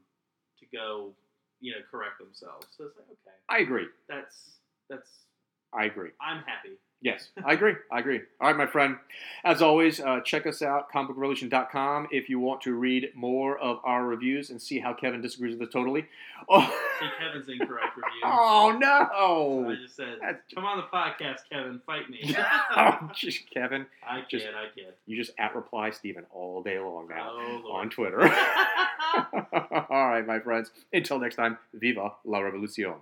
to go, you know, correct themselves. So it's like okay, I agree. that's that's I agree. I'm happy. Yes, I agree. I agree. All right, my friend. As always, uh, check us out, comicbookrevolution.com, if you want to read more of our reviews and see how Kevin disagrees with us totally. Oh, See Kevin's incorrect review. oh So no. I just said, That's- come on the podcast, Kevin, fight me. Oh, just- Kevin, I kid, Just- I kid. you just at reply Steven all day long now Oh, on Twitter. all right, my friends. Until next time, viva la revolucion.